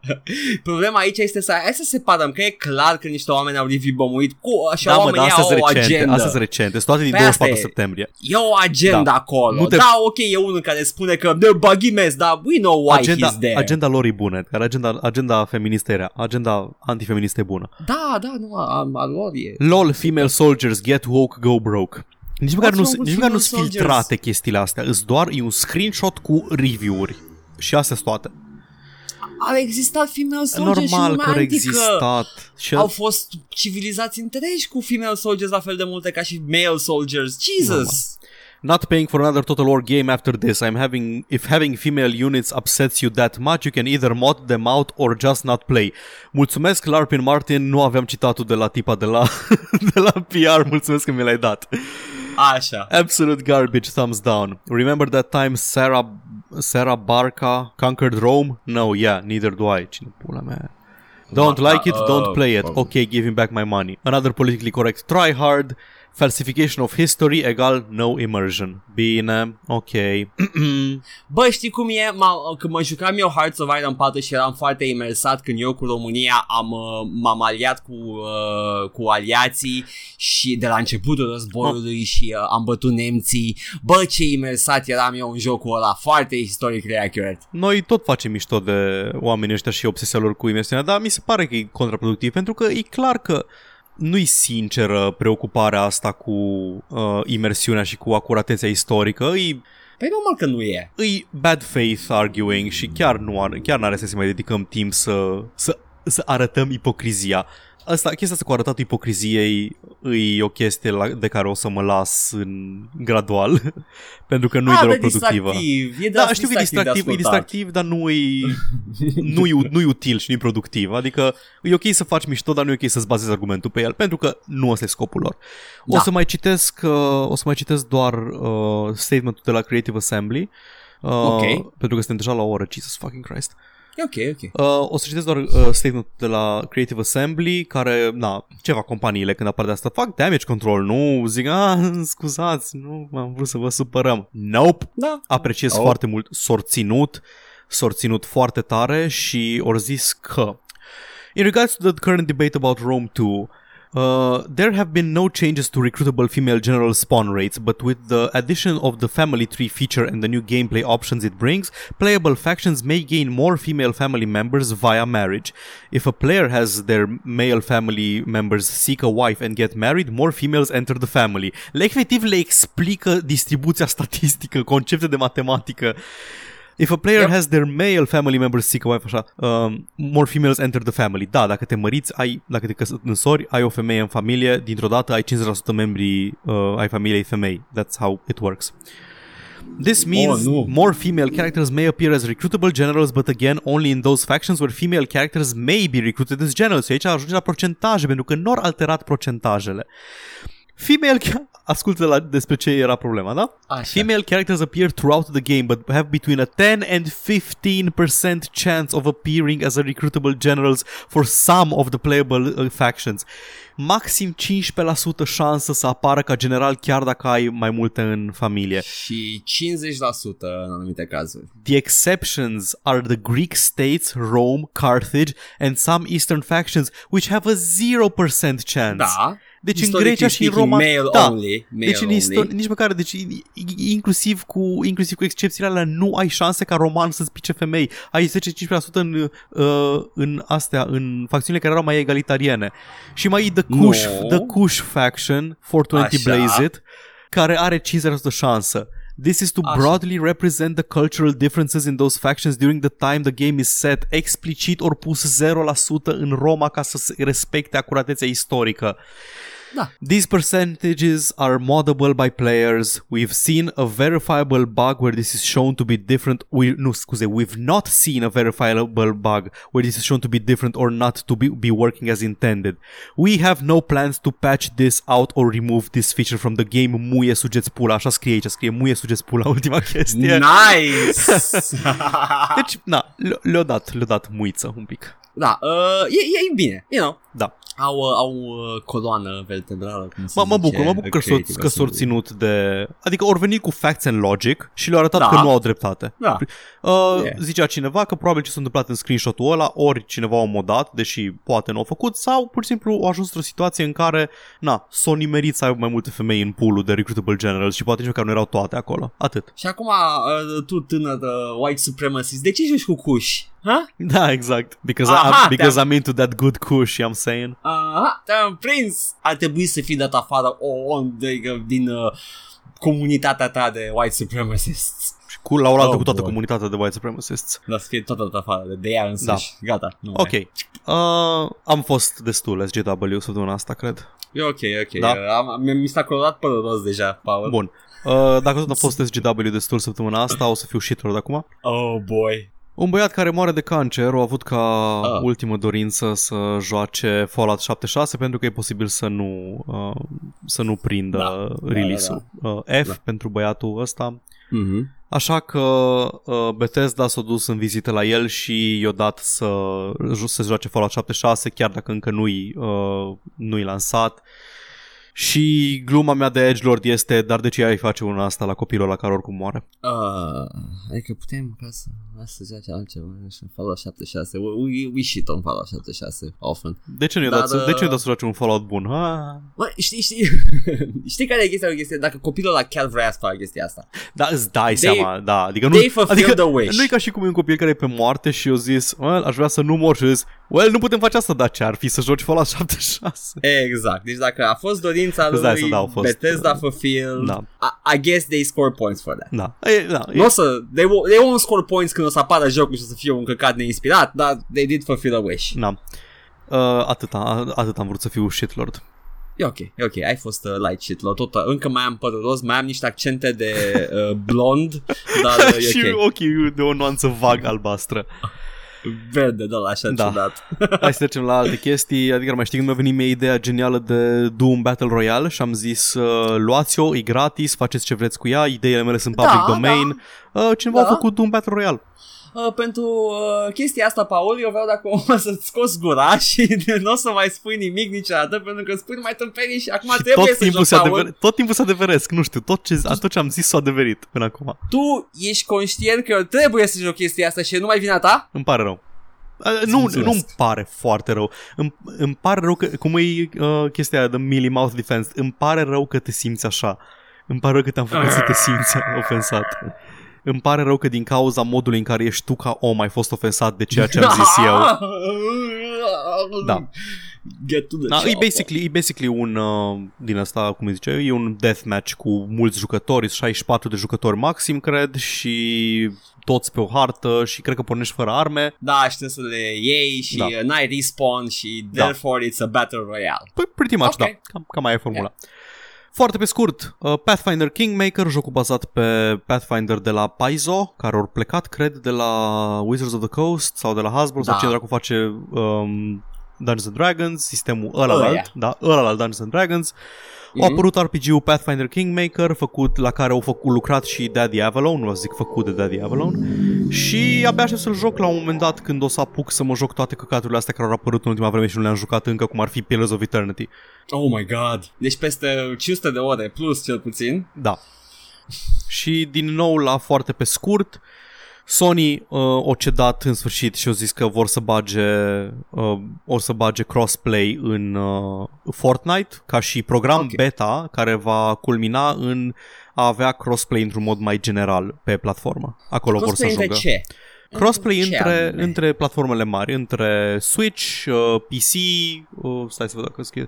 *laughs* problema aici este să hai să separăm că e clar că niște oameni au review-bămuit cu așa da, mă, oamenii dar astea au sunt o recente. agenda. Astea sunt recente. Sunt toate din Păi asta 24 e. septembrie. E o agenda Da. acolo. Nu te- Da, ok, e unul care spune că the buggy mess, dar we know why Agenda, he's there. agenda lor e bună, care agenda, agenda feministă era. Agenda antifeministă e bună. Da, da, nu, a, a lor e. LOL, female soldiers, get woke, go broke. Nici măcar What's nu wrong with nici măcar nu female sunt soldiers? filtrate chestiile astea. Îs doar e un screenshot cu review-uri. Și astea sunt toate. Au existat female soldiers și în Normal lumea că au antică. existat. Și Au fost civilizații întregi cu female soldiers la fel de multe ca și male soldiers. Jesus! Not paying for another Total War game after this. I'm having if having female units upsets you that much, you can either mod them out or just not play. Mulțumesc Larpin Martin, nu aveam citatul de la tipa de la *laughs* de la PR, mulțumesc că mi l-ai dat. Așa. Absolute garbage, thumbs down. Remember that time Sarah Sarah Barca conquered Rome? No, yeah, neither do I. Cine pula mea? Don't Ma- like it, uh, don't play it. uh, Okay, give him back my money. Another politically correct try hard. Falsification of history egal no immersion. Bine, ok. *clears throat* Bă, știi cum e? M- când mă jucam eu Hearts of Iron 4 și eram foarte imersat când eu cu România am, uh, m-am aliat cu, uh, cu aliații și de la începutul războiului și uh, am bătut nemții. Bă, ce imersat eram eu în jocul ăla, foarte historically accurate. Noi tot facem mișto de oamenii ăștia și obsesia lor cu imersiunea, dar mi se pare că e contraproductiv pentru că e clar că nu-i sinceră preocuparea asta cu uh, imersiunea și cu acuratețea istorică, e Păi normal că nu e. îi bad faith arguing și chiar nu are, chiar n-are să se mai dedicăm timp să, să, să arătăm ipocrizia. Asta, chestia asta cu arătatul ipocriziei e o chestie la, de care o să mă las în gradual, *laughs* pentru că nu e Ah, deloc dar productivă. distractiv. E Da, știu că e distractiv, de e ascultat. distractiv, dar nu e, nu, e, nu e util și nu e productiv. Adică e ok să faci mișto, dar nu e ok să-ți bazezi argumentul pe el, pentru că nu ăsta e scopul lor. O Da. să mai citesc, uh, o să mai citesc doar uh, statementul de la Creative Assembly. Uh, Ok. Pentru că suntem deja la o oră, Jesus fucking Christ. E ok, ok. Uh, o să citesc doar uh, statementul de la Creative Assembly, care, na, ceva companiile când apar de asta fac damage control, nu zic, ah, *laughs* scuzați, nu am vrut să vă supărăm. Nope, Da. apreciez Oh. foarte mult sorținut, sorținut foarte tare și ori zis că In regards to the current debate about Rome 2, Uh, there have been no changes to recruitable female general spawn rates, but with the addition of the family tree feature and the new gameplay options it brings, playable factions may gain more female family members via marriage. If a player has their male family members seek a wife and get married, more females enter the family. Le efectiv le explică distribuția *laughs* statistică, concepte de matematică. If a player Yep. has their male family members seek a wife, așa, um, more females enter the family. Da, dacă te măriți, ai, dacă te căsători, ai o femeie în familie, dintr-o dată ai 50% membrii uh, ai familiei femei. That's how it works. This means nu. more female characters may appear as recruitable generals, but again only in those factions where female characters may be recruited as generals. Și aici ajunge la procentaje, pentru că nu au alterat procentajele. Female, ca- ascultă la despre ce era problema, da? Așa. Female characters appear throughout the game, but have between a 10 and 15% chance of appearing as a recruitable generals for some of the playable uh, factions. Maxim 15% șansă să apară ca general chiar dacă ai mai multe în familie. Și 50% în anumite cazuri. The exceptions are the Greek states, Rome, Carthage, and some eastern factions, which have a 0% chance. Da. Deci în Historically Grecia și în speaking, Roma... male da. only, male deci în only. istor- nici măcar, deci i- i- inclusiv cu, inclusiv cu excepțiile alea nu ai șanse ca roman să-ți pice femei. Ai 10-15% în, uh, în astea, în facțiunile care erau mai egalitariene. Și mai e The Kush, No. the Kush faction, 420 Așa. Blaze It, care are 50% șansă. This is to Așa. broadly represent the cultural differences in those factions during the time the game is set, explicit ori pus 0% în Roma ca să se respecte acuratețea istorică. Da. These percentages are moddable by players. We've seen a verifiable bug where this is shown to be different. We no, scuze, we've not seen a verifiable bug where this is shown to be different or not to be, be working as intended. We have no plans to patch this out or remove this feature from the game. Muie sugeți pula, așa scrie aici, scrie muie sugeți pula, *laughs* ultima chestie. Nice! *laughs* Deci, na, le- le-a dat, le-a dat muiță un pic. da, uh, e, e bine, you know. Da. Au, uh, au uh, coloană vertebrală, cum se Mă, mă zice, bucur, mă bucur că, s-o, creative că s-o assembly. ținut de... Adică ori venit cu facts and logic și le-au arătat Da. că nu au dreptate. Da. Uh, Yeah. Zicea cineva că probabil ce s-a întâmplat în screenshot-ul ăla, ori cineva a modat, deși poate nu au făcut, sau pur și simplu au ajuns într-o situație în care, na, s-au nimerit să aibă mai multe femei în pool de recruitable generals și poate nici măcar nu erau toate acolo. Atât. Și acum, uh, tu tânăr uh, white supremacist, de ce joci cu cuși? Ha? Da, exact. Because, Aha, I, because te-am- I'm into that good kush, I'm saying. Aha, te-am prins! Ar trebui să fii dat afară o, o, de, din uh, comunitatea ta de white supremacists. Și cu la oaltă Oh, cu toată boy. comunitatea de white supremacists. Dar să fie tot dat afară de, de ea însăși. Da. Gata. Nu Ok. Mai. Uh, am fost destul SGW săptămâna asta, cred. E ok, ok. Da. Uh, am, mi- mi s-a colorat părul roz deja, Paul. Bun. Uh, dacă tot a fost SGW destul săptămâna asta, o să fiu shitter de acum. Oh boy. Un băiat care moare de cancer a avut ca Ah. ultimă dorință să joace Fallout 76 pentru că e posibil să nu uh, să nu prindă Da. release-ul. Uh, F Da. pentru băiatul ăsta. Mm-hmm. Așa că uh, Bethesda s-a dus în vizită la el și i-a dat să, să joace Fallout 76 chiar dacă încă nu-i, uh, nu-i lansat. Și gluma mea de Edgelord este, dar de ce ai face una asta la copilul la care oricum moare? Uh, adică putem ca să, să joace altceva, nu știu, Fallout 76, we, we, we shit on Fallout 76 often. De ce nu-i Dar, dat, să- de ce nu-i uh, dat să joace un Fallout bun? Ha? Mă, știi, știi, *laughs* știi care e chestia? chestia? Dacă copilul la Cal vrea să facă chestia asta. Da, îți dai They- seama, da. Adică nu, they fulfill adică the wish. nu e ca și cum e un copil care e pe moarte și eu zis, well, aș vrea să nu mor și eu zis, well, nu putem face asta, dar ce ar fi să joci Fallout 76? Exact, deci dacă a fost dorința Îți dai lui să da, au fost, Bethesda uh, fulfilled, da. I, I guess they score points for that. Da, e, da, e, Nu o să, they, won't, they won't score points când o să apară jocul și o să fie un căcat neinspirat, dar they did fulfill a wish. da. Uh, atâta, atât am vrut să fiu shitlord. E ok, e ok, ai fost uh, light shit, la tot, încă mai am părul roz, mai am niște accente de uh, blond, dar *laughs* uh, și e ok. ochii de o nuanță vag albastră. *laughs* Verde, da, așa Da. ciudat. *laughs* Hai să trecem la alte chestii, adică mai știi când mi-a venit mie ideea genială de Doom Battle Royale și am zis uh, luați-o, e gratis, faceți ce vreți cu ea, ideile mele sunt public Da, domain. Uh, cineva Da. a făcut Doom Battle Royale. Uh, pentru uh, chestia asta, Paul, eu vreau dacă o să-ți scoți gura *laughs* și nu o să mai spui nimic niciodată pentru că spui numai tâmpenii și acum Și trebuie tot să timpul, joci, se Paul. adever, tot timpul se adeveresc, nu știu, tot ce, tot ce am zis s-a adeverit până acum. Tu ești conștient că eu trebuie să joc chestia asta și nu mai vine ta? Îmi pare rău. Uh, nu, mulțumesc. nu-mi pare foarte rău. Îmi, îmi pare rău că, cum e uh, chestia aia de Millie Mouth Defense, îmi pare rău că te simți așa. Îmi pare rău că te-am făcut să te simți ofensat. Îmi pare rău că din cauza modului în care ești tu ca om ai fost ofensat de ceea ce am zis eu. *laughs* Da. Get to the Da, e chopper. basically, e basically un, uh, din asta, cum îi zice, e un deathmatch cu mulți jucători, 64 de jucători maxim, cred, și toți pe o hartă și cred că pornești fără arme. Da, și trebuie să le iei și Da. da. n-ai respawn și Da. therefore it's a battle royale. Păi, pretty much, Ok. da. Cam, cam aia e formula. Foarte pe scurt, uh, Pathfinder Kingmaker, jocul bazat pe Pathfinder de la Paizo, care au plecat, cred, de la Wizards of the Coast sau de la Hasbro, sau Da. ce dracu face um, Dungeons and Dragons, sistemul ăla Ăia. alt, da, ăla alt Dungeons and Dragons. A Mhm. apărut RPG-ul Pathfinder Kingmaker, făcut, la care au făcut, lucrat și Daddy Avalon, nu o să zic făcut de Daddy Avalon, și abia aștept să-l joc la un moment dat când o să apuc să mă joc toate căcaturile astea care au apărut în ultima vreme și nu le-am jucat încă, cum ar fi Pillars of Eternity. Oh my god. Deci peste 500 de ore plus cel puțin. Da. Și din nou la foarte pe scurt, Sony uh, o cedat în sfârșit și au zis că vor să bage uh, o să bage crossplay în uh, Fortnite ca și program Ok. beta care va culmina în a avea crossplay într-un mod mai general pe platformă. Acolo vor să Crossplay între ajungă. ce? Crossplay Ce între, anume? între platformele mari, între Switch, uh, PC, uh, stai să văd dacă scrie,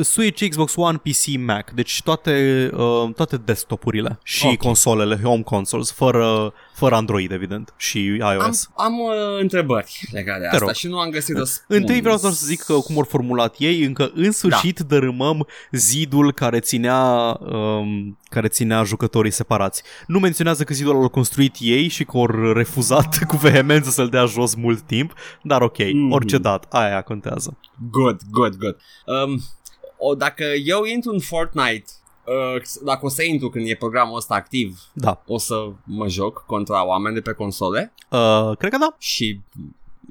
Switch, Xbox One, PC, Mac. Deci toate, uh, toate desktopurile și Ok. consolele, home consoles, fără, fără Android, evident, și iOS. Am, am uh, întrebări legate de asta rog. și nu am găsit răspuns. Întâi vreau doar să zic că cum au formulat ei, încă în sfârșit da. dărâmăm zidul care ținea, um, care ținea jucătorii separați. Nu menționează că zidul l-au construit ei și că au refuzat *laughs* cu vehemență să-l dea jos mult timp, dar ok, mm-hmm. Mhm. orice dat, aia contează. Good, good, good. Um, o, dacă eu intru în Fortnite, uh, dacă o să intru când e programul ăsta activ, Da, o să mă joc contra oameni de pe console uh, cred că da. și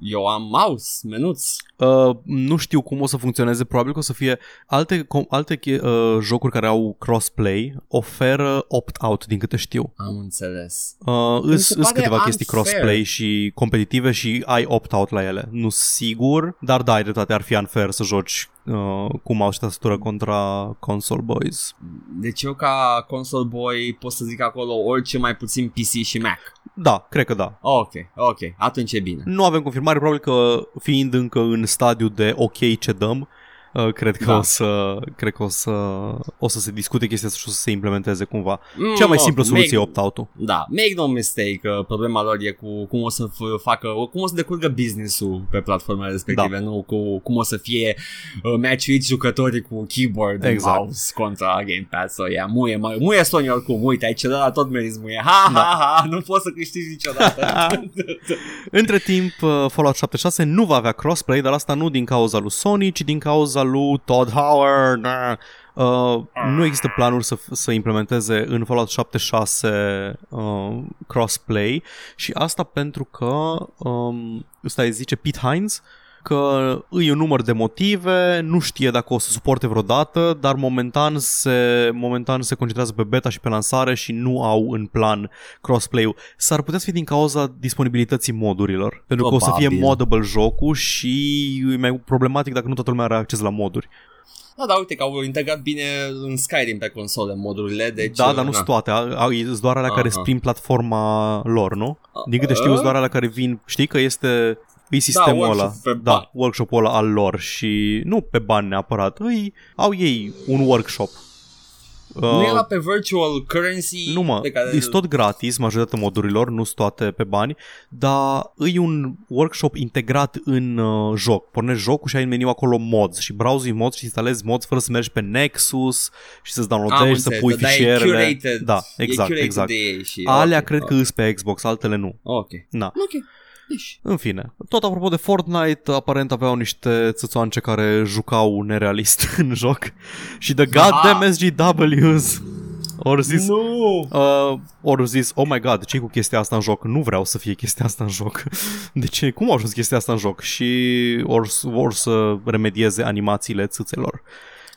eu am mouse, menuț. Uh, nu știu cum o să funcționeze, probabil că o să fie alte, com- alte uh, jocuri care au crossplay oferă opt-out din câte știu. Am înțeles. Uh, Mi îs, se îs pare câteva chestii unfair. crossplay și competitive și ai opt-out la ele. Nu sigur, dar da, ai dreptate, ar fi unfair să joci uh, cu mouse și tastatură contra console boys. Deci eu ca console boy pot să zic acolo orice mai puțin PC și Mac. Da, cred că da. Ok, ok, atunci e bine. Nu avem confirmare, probabil că fiind încă în stadiu de ok ce dăm, uh, cred că Da. o să cred că o să o să se discute chestia asta și o să se implementeze cumva. Mm, Cea mai ok, simplă soluție e make- opt-out-ul. Da, make no mistake, uh, problema lor e cu cum o să f- facă, cum o să decurgă business-ul pe platformele respective, Da. nu cu cum o să fie uh, matchuit jucătorii cu keyboard Exact. exact. mouse contra Gamepad. So, yeah, muie, mă- muie Sony oricum, uite, ai cedat la tot meriți muie. Ha, Da. ha, ha, nu poți să câștigi niciodată. *laughs* Între timp, uh, Fallout 76 nu va avea crossplay, dar asta nu din cauza lui Sony, ci din cauza lui Todd Howard. Da. Uh, nu există planuri să, să implementeze în Fallout 76 uh, crossplay și asta pentru că um, ăsta îi zice Pete Hines că îi un număr de motive, nu știe dacă o să suporte vreodată, dar momentan se, momentan se concentrează pe beta și pe lansare și nu au în plan crossplay-ul. S-ar putea să fie din cauza disponibilității modurilor, pentru că o să fie modable jocul și e mai problematic dacă nu toată lumea are acces la moduri. Da, da, uite că au integrat bine în Skyrim pe console modurile, deci... Da, dar nu sunt toate, sunt doar alea care sunt prin platforma lor, nu? Din câte știu, sunt doar alea care vin, știi că este E sistemul da, ăla, pe da, workshop-ul ăla al lor și nu pe bani neapărat, îi, au ei un workshop. Nu uh, era pe virtual currency? Nu mă, pe care... e tot gratis, majoritatea modurilor, nu sunt toate pe bani, dar e un workshop integrat în uh, joc. Pornești jocul și ai în meniu acolo mods și browsii mods și instalezi mods fără să mergi pe Nexus și să-ți downloadezi, să pui da, fișierele. Da, exact, exact. și, Alea okay, cred okay. că îs pe Xbox, altele nu. Ok. Na. Ok. Deci. În fine, tot apropo de Fortnite, aparent aveau niște țățoance care jucau nerealist *laughs* în joc și de goddamn SGWs ori zis, nu. uh, ori zis, oh my god, ce cu chestia asta în joc? Nu vreau să fie chestia asta în joc. *laughs* De ce? Cum au ajuns chestia asta în joc? Și or, or să remedieze animațiile țâțelor.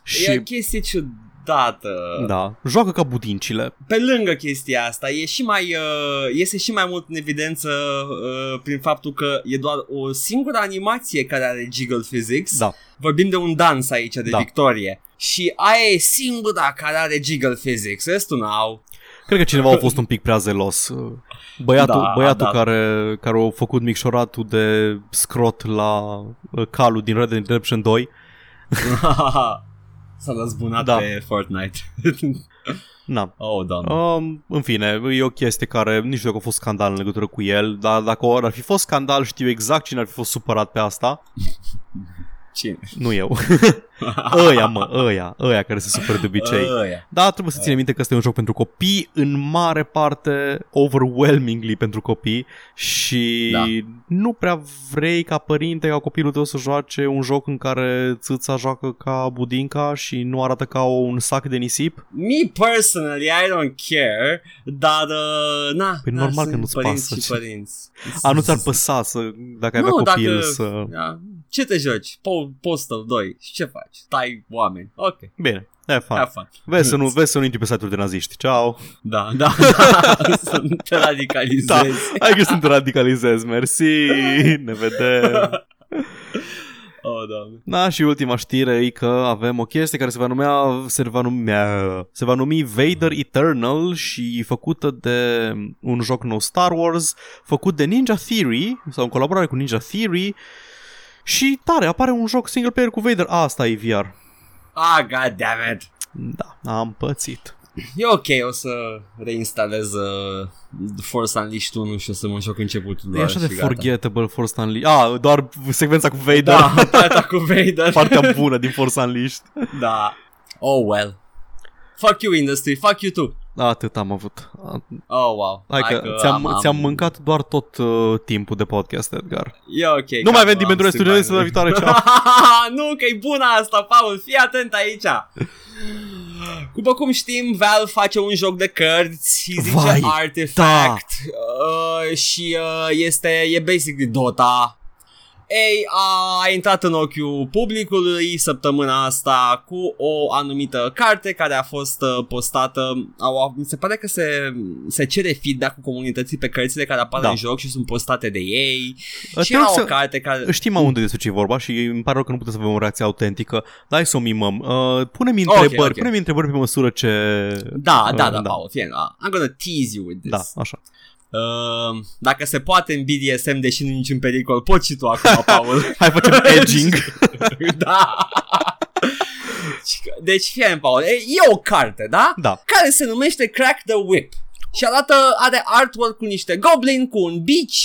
Și... E o chestie ciudată dată. Da, joacă ca budincile. Pe lângă chestia asta, e și mai, uh, iese și mai mult în evidență uh, prin faptul că e doar o singură animație care are jiggle physics. Da. Vorbim de un dans aici, de da. victorie. Și aia e singura care are jiggle physics, restul n-au. Cred că cineva a fost un pic prea zelos. Băiatul, da, băiatul da. care, care a făcut micșoratul de scrot la uh, calul din Red Dead Redemption 2 *laughs* S-a răzbunat da. pe Fortnite. Na. *laughs* Oh, da. Um, în fine, e o chestie care nici dacă a fost scandal în legătură cu el, dar dacă ar fi fost scandal, știu exact cine ar fi fost supărat pe asta. *laughs* Cine? Nu eu. *laughs* ăia, mă, ăia, ăia care se supără de obicei. Ăia. Da, trebuie să ținem minte că este un joc pentru copii, în mare parte overwhelmingly pentru copii și da. nu prea vrei ca părinte, ca copilul tău să joace un joc în care țâța joacă ca budinca și nu arată ca un sac de nisip. Me personally, I don't care, dar uh, na, păi normal că nu-ți pasă. Și părinți. A, nu ți-ar păsa să, dacă ai avea copil dacă, să... Da. Ce te joci? Po- Postal 2. Și ce faci? Tai oameni. Ok. Bine. Have fun. Have fun. Vezi să nu, vezi să nu intri pe site-uri de naziști. Ciao. Da, da, da. *laughs* să nu te radicalizezi. Da, hai că să nu te radicalizezi. Mersi. Ne vedem. *laughs* Oh, doamne. Da, și ultima știre e că avem o chestie care se va numea, se va numea, se va numi Vader Eternal și făcută de un joc nou Star Wars, făcut de Ninja Theory, sau în colaborare cu Ninja Theory, și tare, apare un joc single player cu Vader. Asta e VR. Ah, god damn it. Da, am pățit. E ok, o să reinstalez uh, Force Unleashed 1 și o să mă joc începutul E așa de gata. forgettable Force Unleashed. Ah, doar secvența cu Vader. Da, *laughs* partea cu Vader. Partea bună din Force Unleashed. Da. Oh well. Fuck you industry, fuck you too. Atât am avut. Oh, wow. Hai, Hai că, că ți-am, am, ți-am mâncat doar tot uh, timpul de podcast, Edgar. E ok. Nu mai avem din pentru restul de la viitoare, ceau. *laughs* nu, că e bună asta, Paul. Fii atent aici. După cum știm, Valve face un joc de cărți, îi zice Vai, Artifact da. uh, și uh, este, e basically Dota ei, a intrat în ochiul publicului săptămâna asta cu o anumită carte care a fost uh, postată. Au, mi se pare că se, se cere feedback-ul comunității pe cărțile care apar da. în joc și sunt postate de ei. Uh, și era o carte care... Știm unde despre ce e vorba și îmi pare rău că nu putem să avem o reacție autentică. Dar hai să o mimăm. Uh, pune-mi întrebări, okay, okay. pune-mi întrebări pe măsură ce... Da, uh, da, da, da. Paul, fie, uh, I'm gonna tease you with this. Da, așa. Uh, dacă se poate în BDSM, deși nu niciun pericol, poți și tu acum, *laughs* Paul. Hai facem *laughs* edging. da. Deci, fie Paul, e, e o carte, da? Da. Care se numește Crack the Whip. Și arată, are artwork cu niște goblin, cu un beach,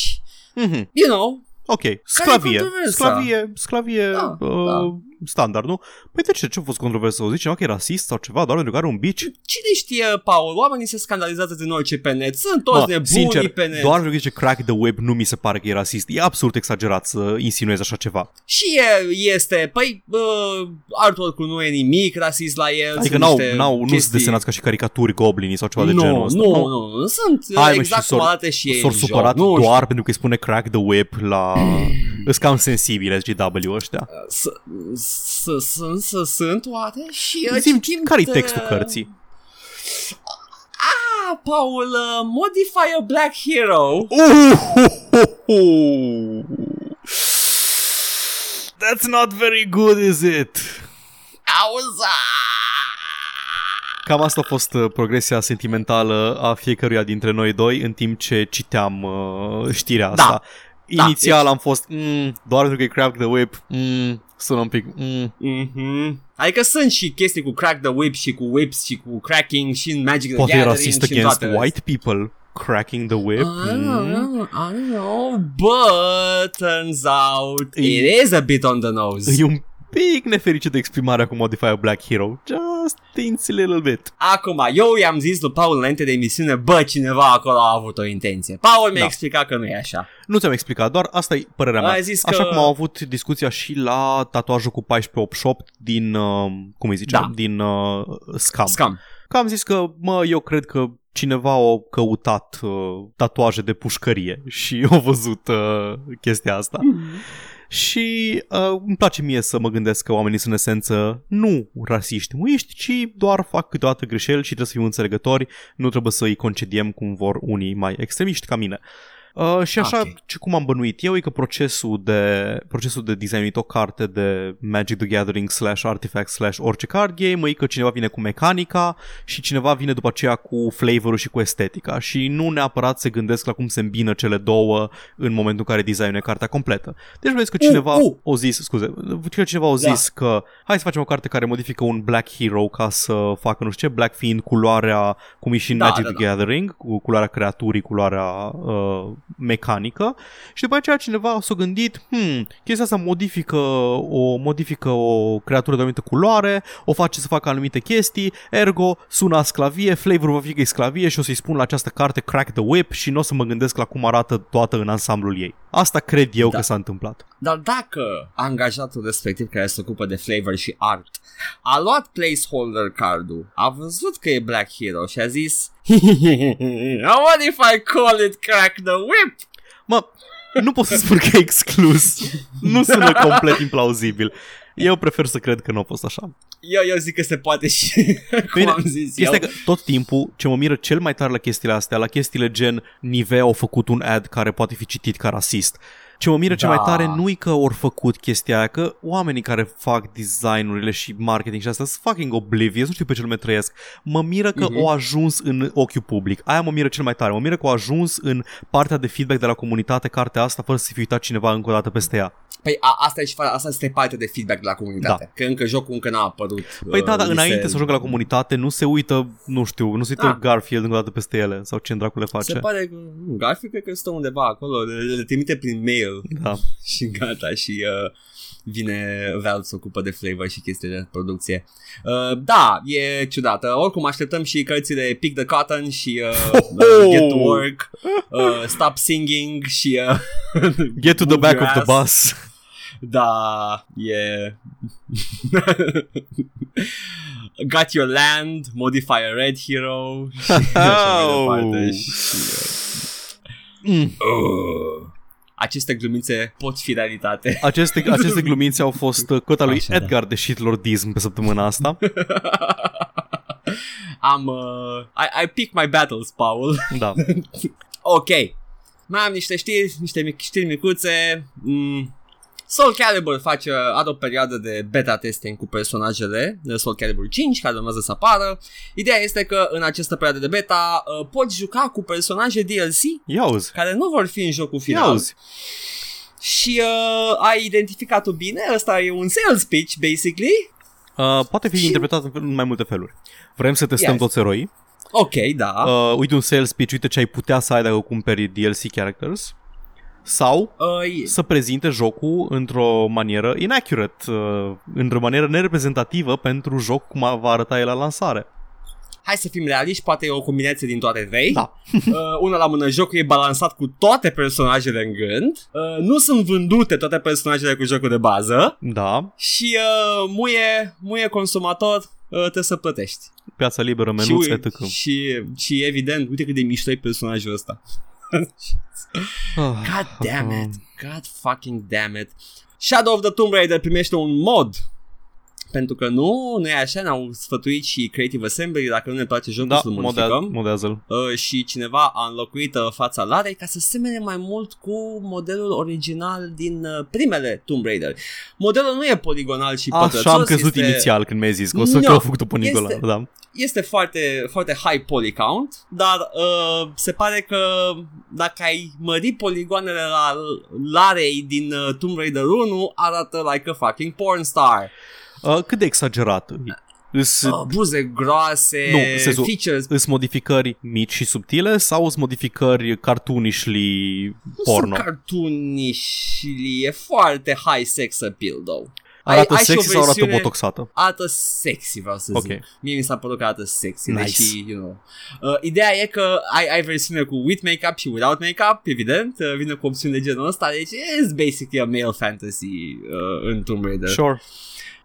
mm-hmm. you know. Ok, sclavie, sclavie, sclavie, da, uh, da. Standard, nu? Păi de ce? Ce a fost controversă? O zice cineva că e rasist sau ceva, doar pentru că are un bici? Cine știe, Paul? Oamenii se scandalizează din orice pe net. Sunt toți Mă, nebuni sincer, pe net. doar pentru că zice crack the whip nu mi se pare că e rasist. E absurd exagerat să insinuezi așa ceva. Și e, este, păi, uh, artwork-ul nu e nimic rasist la el. Adică sunt n-au, niște n-au, nu chestii- sunt desenați ca și caricaturi goblinii sau ceva de nu, genul ăsta. Nu, nu, nu, sunt Hai, mă, exact și cum s-or- arată și ei S-au în joc. supărat Nu doar pentru că îi spune crack the whip la... *clears throat* Îs cam sensibile SGW ăștia. Să- să- Sunt, să sunt oare? Și uh, Zim, citim care-i de- textul cărții? Ah, Paul, uh, Modify a Black Hero. That's not very good, is it? Auza! Cam asta a fost uh, progresia sentimentală a fiecăruia dintre noi doi în timp ce citeam uh, știrea asta. Da, Inițial deci- am fost mm, doar pentru că e crack the whip, mm, sună un pic mm. Mhm. Adică sunt și chestii cu Crack the Whip și cu whips și cu cracking și în Magic the Poate e Gathering rasist și în against toate white people cracking the whip. I don't Mm. know, I don't know, but turns out E- it is a bit on the nose. E un pic nefericit de exprimarea cu Modify a Black Hero. Just teensy little bit. Acum, eu i-am zis lui Paul înainte de emisiune, bă, cineva acolo a avut o intenție. Paul mi-a Da. explicat că nu e așa. Nu ți-am explicat, doar asta e părerea mea. A zis Așa că- cum au avut discuția și la tatuajul cu 1488 din, uh, cum îi zice, Da. din uh, Scam. Scam. Că am zis că, mă, eu cred că cineva a căutat uh, tatuaje de pușcărie și a văzut uh, chestia asta. Și uh, îmi place mie să mă gândesc că oamenii sunt în esență nu rasiști muiști, ci doar fac câteodată greșeli și trebuie să fim înțelegători, nu trebuie să îi concediem cum vor unii mai extremiști ca mine. Uh, și așa, Ok. ce cum am bănuit eu e că procesul de, procesul de designit o carte de Magic the Gathering slash Artifact slash orice card game e că cineva vine cu mecanica și cineva vine după aceea cu flavorul și cu estetica și nu neapărat se gândesc la cum se îmbină cele două în momentul în care designă cartea completă. Deci vezi că cineva Uh, uh. o zis, scuze, că cineva o Da. zis că hai să facem o carte care modifică un Black Hero ca să facă nu știu ce, Black fiind culoarea cum e și în Da, Magic da, the Gathering, cu culoarea creaturii, culoarea uh, mecanică și după aceea cineva s-a gândit, hmm, chestia asta modifică o, modifică o creatură de o anumită culoare, o face să facă anumite chestii, ergo sună a sclavie, flavor va fi că e sclavie și o să-i spun la această carte Crack the Whip și nu o să mă gândesc la cum arată toată în ansamblul ei. Asta cred eu Da. că s-a întâmplat. Dar dacă angajatul respectiv care se ocupă de flavor și art a luat placeholder cardul, a văzut că e Black Hero și a zis What if I call it Crack the Whip? Mă, nu pot să spun că e exclus. Nu sună complet implauzibil. Eu prefer să cred că nu a fost așa. Eu, eu zic că se poate și *laughs* cum Bine, am zis eu. Este că tot timpul ce mă miră cel mai tare la chestiile astea, la chestiile gen Nivea au făcut un ad care poate fi citit ca rasist. Ce mă miră cel Da. mai tare nu-i că au făcut chestia aia, că oamenii care fac designurile și marketing și astea sunt fucking oblivious, nu știu pe ce lume trăiesc. Mă miră că Mhm. au ajuns în ochiul public. Aia mă miră cel mai tare. Mă miră că au ajuns în partea de feedback de la comunitate cartea asta fără să fi uitat cineva încă o dată peste ea. Păi a, asta, e și, fa- asta este partea de feedback de la comunitate. Da. Că încă jocul încă n-a apărut. Păi da, uh, dar li înainte se- să ajungă la comunitate nu se uită, nu știu, nu se uită Ah. Garfield încă o dată peste ele sau ce dracu le face. Se pare că nu, Garfield cred că stă undeva acolo, le, le trimite prin mail Da. *laughs* și gata și uh, vine Valve să ocupă de flavor și chestii de producție. Uh, da, e ciudată. Oricum așteptăm și cărțile Pick the Cotton și uh, uh, Get to Work, uh, Stop Singing și uh, Get to the Move back your of the ass. bus. Da, e... Got Your Land, Modify a Red Hero și așa mai *laughs* departe. Și, Mm. uh, aceste glumițe pot fi realitate. *laughs* Aceste, aceste glumințe au fost uh, cota lui Așa, da. Edgar de shitlordism pe săptămâna asta. *laughs* Am... Uh, I, I pick my battles, Paul. Da. ok. Mai am niște știri, niște mic, știri micuțe. Mm. Soul Calibur face, are o perioadă de beta testing cu personajele de Soul Calibur 5 care urmează să apară. Ideea este că în această perioadă de beta uh, poți juca cu personaje DLC Iauzi. care nu vor fi în jocul final. Iauzi. Și uh, ai identificat-o bine, ăsta e un sales pitch basically. Uh, poate fi Și- interpretat în fel- în mai multe feluri. Vrem să testăm Yes. toți eroii. Ok, da. Uh, uite un sales pitch, uite ce ai putea să ai dacă cumperi DLC characters. Sau Uh, să prezinte jocul într-o manieră inaccurate, uh, într-o manieră nereprezentativă pentru joc cum va arăta el la lansare. hai să fim realiști, poate e o combinație din toate trei. Da. *laughs* uh, una la mână, jocul e balansat cu toate personajele în gând. Uh, nu sunt vândute toate personajele cu jocul de bază. Da, Și uh, muie, muie consumator, uh, trebuie să plătești. piața liberă, și, menuțe, ui- etc. și, și evident, uite cât de mișto e personajul ăsta. Ah, God damn it. God fucking damn it. Shadow of the Tomb Raider primește un mod pentru că nu, nu e așa, ne-au sfătuit și Creative Assembly, dacă nu ne place jocul Da, să-l modea- modificăm. modează-l. Uh, și cineva a înlocuit uh, fața Larei ca să semene mai mult cu modelul original din uh, primele Tomb Raider. Modelul nu e poligonal și Așa pătrățos, am crezut este, inițial când mi-ai zis că o să No, că au făcut-o pe Nicola. este- Da. este foarte, foarte high poly count, dar uh, se pare că dacă ai mări poligoanele la Larei din uh, Tomb Raider 1, arată like a fucking porn star. Uh, cât de exagerat e? Îs, Uh, buze groase, Nu, sensul- features îs modificări mici și subtile sau îs modificări cartoonishly porno? Nu sunt cartoonișli, e foarte high sex appeal, though. Arată ai și o sexy sau arată versiune- botoxată? Arată sexy, vreau să Ok. zic. Mie mi s-a părut că arată sexy, Nice. deși, you know. Uh, ideea e că ai, ai versiune cu with make-up și without make-up, evident. Uh, vine cu opțiuni de genul ăsta, deci it's basically a male fantasy uh, în Tomb Raider. Sure.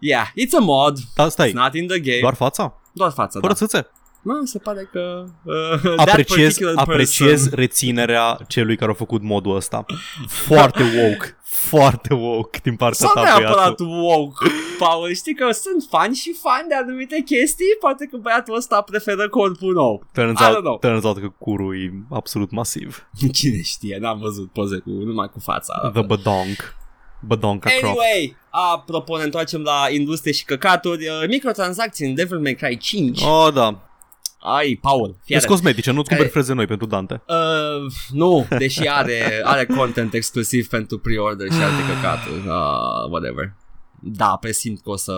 Yeah, it's a mod. Da, stai. It's not in the game. Doar fața? Doar fața, Fără da. țâțe? Mă, se pare că uh, that Apreciez, particular apreciez person- reținerea celui care a făcut modul ăsta. Foarte woke. Foarte woke din partea Sau ta, neapărat băiatul. woke, Paul, știi că sunt fani și fani de anumite chestii, poate că băiatul ăsta preferă corpul nou. Turns I don't out, know. turns out că curul e absolut masiv. Cine știe, n-am văzut poze cu, numai cu fața. The badonk. Badonka Croft. Anyway, apropo, ne întoarcem la industrie și căcaturi, uh, microtransacții în Devil May Cry 5. Oh, da. Ai, Paul, fii Sunt atent. cosmetice, nu-ți Care- cumperi freze noi pentru Dante. Uh, nu, deși are, are content exclusiv pentru pre-order și alte căcaturi. Uh, whatever. Da, presimt că o să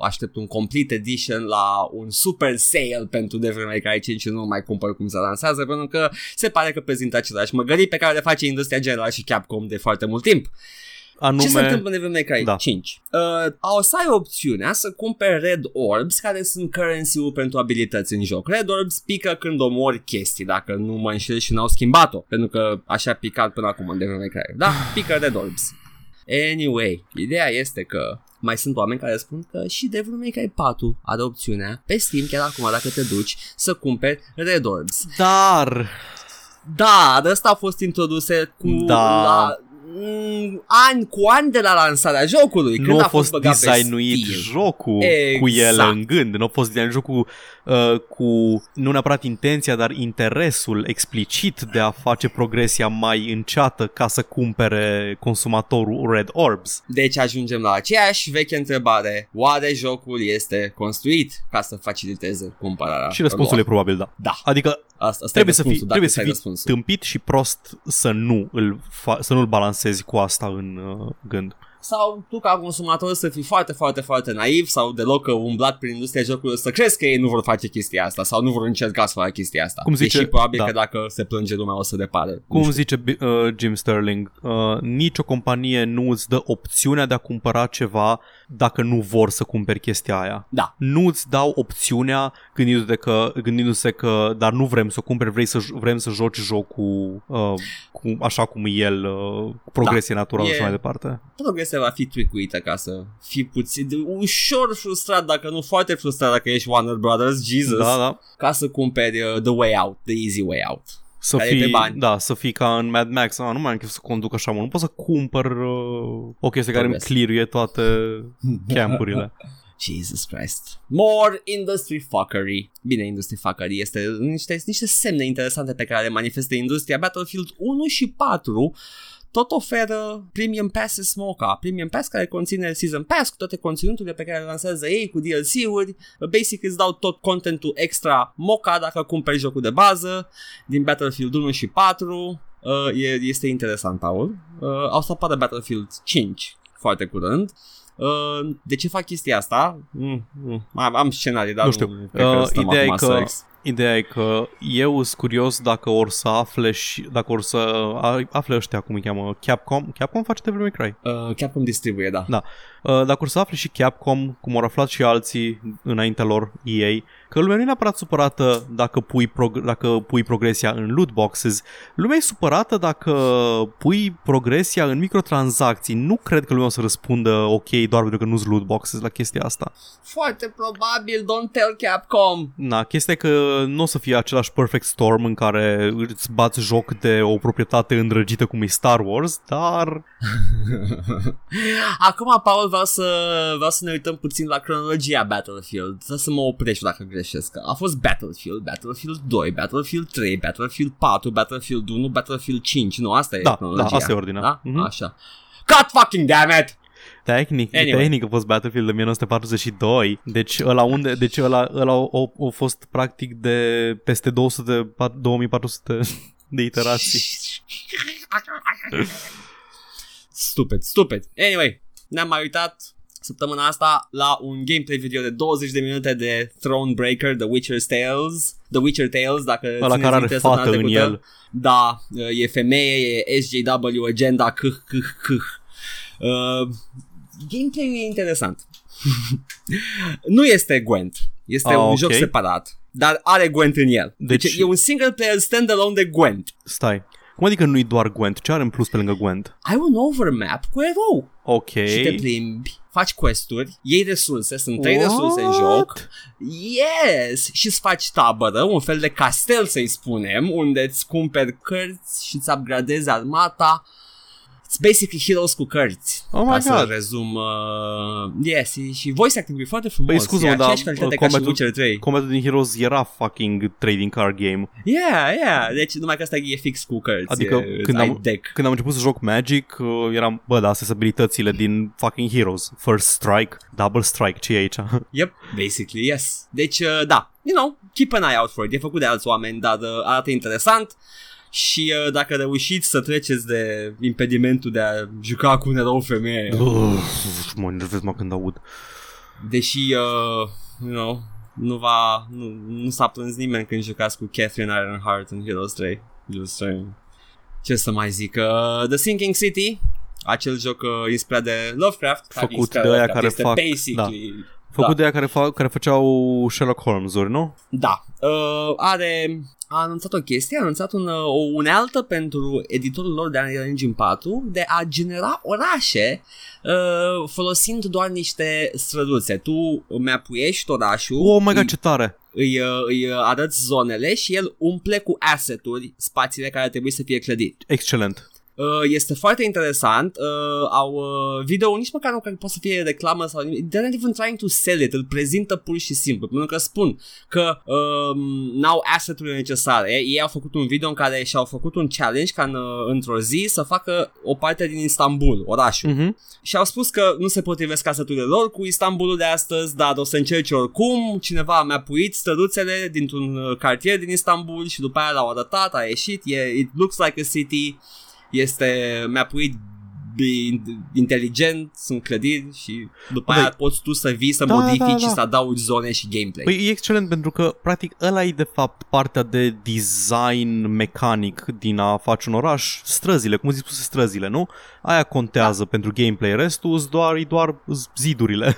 aștept un complete edition la un super sale pentru Devil May Cry 5 și nu mai cumpăr cum se lansează pentru că se pare că prezintă același măgării pe care le face industria generală și Capcom de foarte mult timp. Anume... Ce se întâmplă în Devil May Cry Da. 5? Uh, o să ai opțiunea să cumperi Red Orbs, care sunt currency-ul pentru abilități în joc. Red Orbs pică când omori chestii, dacă nu mă înșel și n-au schimbat-o, pentru că așa a picat până acum în Devil May Cry. Da, pică Red Orbs. Anyway, ideea este că mai sunt oameni care spun că și Devil May Cry 4 are opțiunea pe Steam, chiar acum dacă te duci, să cumperi Red Orbs. Dar... Da, de asta a fost introduse cu Da. la, mm, ani cu ani de la lansarea jocului. Când nu a a fost băgat pe designuit Steam. jocul cu el Exact. în gând. Nu a fost designuit jocul uh, cu, nu neapărat intenția, dar interesul explicit de a face progresia mai înceată ca să cumpere consumatorul Red Orbs. Deci ajungem la aceeași veche întrebare. Oare jocul este construit ca să faciliteze cumpărarea? Și răspunsul e lor? probabil da. Da. Adică Asta, asta trebuie e să fii, răspunsul, dacă trebuie să ți-ai fii răspunsul. tâmpit și prost să nu îl fa- să nu-l balancezi cu asta în uh, gând. Sau tu ca consumator să fii foarte, foarte, foarte naiv sau deloc umblat prin industria jocului să crezi că ei nu vor face chestia asta sau nu vor încerca să facă chestia asta. Cum zice- Deși probabil da. că dacă se plânge lumea o să depare. Nu Cum știu. zice uh, Jim Sterling, uh, nicio companie nu îți dă opțiunea de a cumpăra ceva dacă nu vor să cumperi chestia aia. Da. Nu îți dau opțiunea gândindu-te că, gândindu-se că dar nu vrem să o cumperi, vrei să, vrem să joci jocul uh, cu, așa cum e el, uh, cu progresie naturală E- și mai departe. progresia va fi tweakuită ca să fii puțin ușor frustrat, dacă nu foarte frustrat dacă ești Warner Brothers, Jesus, Da, da. ca să cumperi uh, the way out, the easy way out. Să Care e pe fii, bani. da, să fii ca în Mad Max. Ah, nu mai am chef să conduc așa mult. Nu pot să cumpăr uh, o chestie care îmi Progres. clearuie toate *laughs* campurile. Jesus Christ. More industry fuckery. Bine, industry fuckery este niște, niște semne interesante pe care le manifestă industria. Battlefield 1 și 4 tot oferă Premium Passes Mocha. Premium Pass care conține Season Pass cu toate conținuturile pe care le lansează ei, cu DLC-uri. Basic îți dau tot contentul extra Mocha dacă cumperi jocul de bază din Battlefield 1 și 4. Uh, e, este interesant, Paul. Uh, au să apară Battlefield 5 foarte curând. Uh, de ce fac chestia asta? Mm, mm, am, am scenarii, dar Nu nu, știu. cred că Uh, stăm ideea e acum că să ex- Ideea e că eu sunt curios dacă or să afle și dacă or să a- afle ăștia cum îi cheamă Capcom. Capcom face Devil May Cry. Uh, Capcom distribuie, da. Da. Uh, dacă or să afle și Capcom, cum au aflat și alții înaintea lor EA, că lumea nu e neapărat supărată dacă pui, prog- dacă pui progresia în loot boxes. Lumea e supărată dacă pui progresia în microtransacții. Nu cred că lumea o să răspundă ok doar pentru că nu-s loot boxes la chestia asta. Foarte probabil, don't tell Capcom. Na, chestia e că nu o să fie același perfect storm în care îți bați joc de o proprietate îndrăgită cum e Star Wars, dar *laughs* Acum, Paul, vreau să, vreau să ne uităm puțin la cronologia Battlefield. Să, să mă oprești dacă greșesc. A fost Battlefield, Battlefield 2, Battlefield 3, Battlefield 4, Battlefield 1, Battlefield 5. Nu, asta e Da, cronologia. da, asta e ordinea. Da? Mhm. Așa. Cut fucking damn it! tehnic, Anyway. anyway. tehnic a fost Battlefield de 1942, deci ăla unde, deci ăla, ăla a, a, a fost practic de peste 200 de, 2400 *laughs* de iterații. Stupid, stupid. Anyway, ne-am mai uitat săptămâna asta la un gameplay video de 20 de minute de Thronebreaker, The Witcher's Tales. The Witcher Tales, dacă Ăla țineți care are minte săptămâna fată în trecută. el. Da, e femeie, e SJW, agenda, câh, câh, câh. Uh, gameplay e interesant. *laughs* nu este Gwent. Este Ah, un ok. joc separat, dar are Gwent în el. Deci, Deci- e un single player standalone de Gwent. Stai, cum adică nu-i doar Gwent? Ce are în plus pe lângă Gwent? Ai un overmap cu erou. Ok. și te plimbi, faci quest-uri, iei resurse, sunt trei What? resurse în joc. Yes! Și îți faci tabără, un fel de castel să-i spunem, unde îți cumperi cărți și îți upgradezi armata. It's basically Heroes cu cărți. Oh my ca să God. rezum. Uh, yes, e- și voice acting e foarte frumos. Păi scuză-mă, e dar aceeași calitate ca și combatul- Witcher 3. Combatul din Heroes era fucking trading card game. Yeah, yeah. Deci numai că asta e fix cu cărți. Adică e, când ai am- deck. Când am început să joc Magic, uh, eram, bă, da, astea sunt abilitățile din fucking Heroes. First strike, double strike, ce e aici? *laughs* Yep, basically, yes. Deci, uh, da, you know, keep an eye out for it. E făcut de alți oameni, dar uh, arată interesant. Și uh, dacă reușiți să treceți de impedimentul de a juca cu un erou femeie, Uf, mă enervez mă când aud. deși, uh, you know, nu, va, nu, nu s-a plâns nimeni când jucați cu Catherine Ironheart în Heroes 3. Just saying. Ce să mai zic? Uh, The Sinking City, acel joc uh, inspirat de Lovecraft. care Făcut inspirat de aia Lovecraft, care este fac- Basically, Făcut Da. de aia care, fac, care făceau Sherlock Holmes-uri, nu? Da, uh, are, a anunțat o chestie, a anunțat un, uh, o unealtă pentru editorul lor de Unreal Engine 4 de a genera orașe uh, folosind doar niște străduțe. Tu mi-apuiești orașul, Oh my îi, god, ce tare! îi, uh, îi arăți zonele și el umple cu asset-uri spațiile care trebuie să fie clădite. Excelent. Uh, este foarte interesant. Uh, au uh, video nici măcar nu cred că poate să fie reclamă sau nimic. They're not even trying to sell it. Îl prezintă pur și simplu. Pentru că spun că um, n-au asset-urile necesare. Ei au făcut un video în care și-au făcut un challenge ca în, uh, într-o zi să facă o parte din Istanbul, orașul. Mhm. Și au spus că nu se potrivesc asset-urile lor cu Istanbulul de astăzi, dar o să încerce oricum. Cineva mi-a puit străduțele dintr-un uh, cartier din Istanbul și după aia l-au arătat, a ieșit, e, it looks like a city, este, mi-a puit bi- inteligent, sunt clădiri și după Băi, aia poți tu să vii, să da, modifici da, da. și să adaugi zone și gameplay. Păi e excelent pentru că, practic, ăla e de fapt partea de design mecanic din a face un oraș, străzile, cum zici spus străzile, nu? Aia contează da. pentru gameplay, restul sunt doar, e doar zidurile.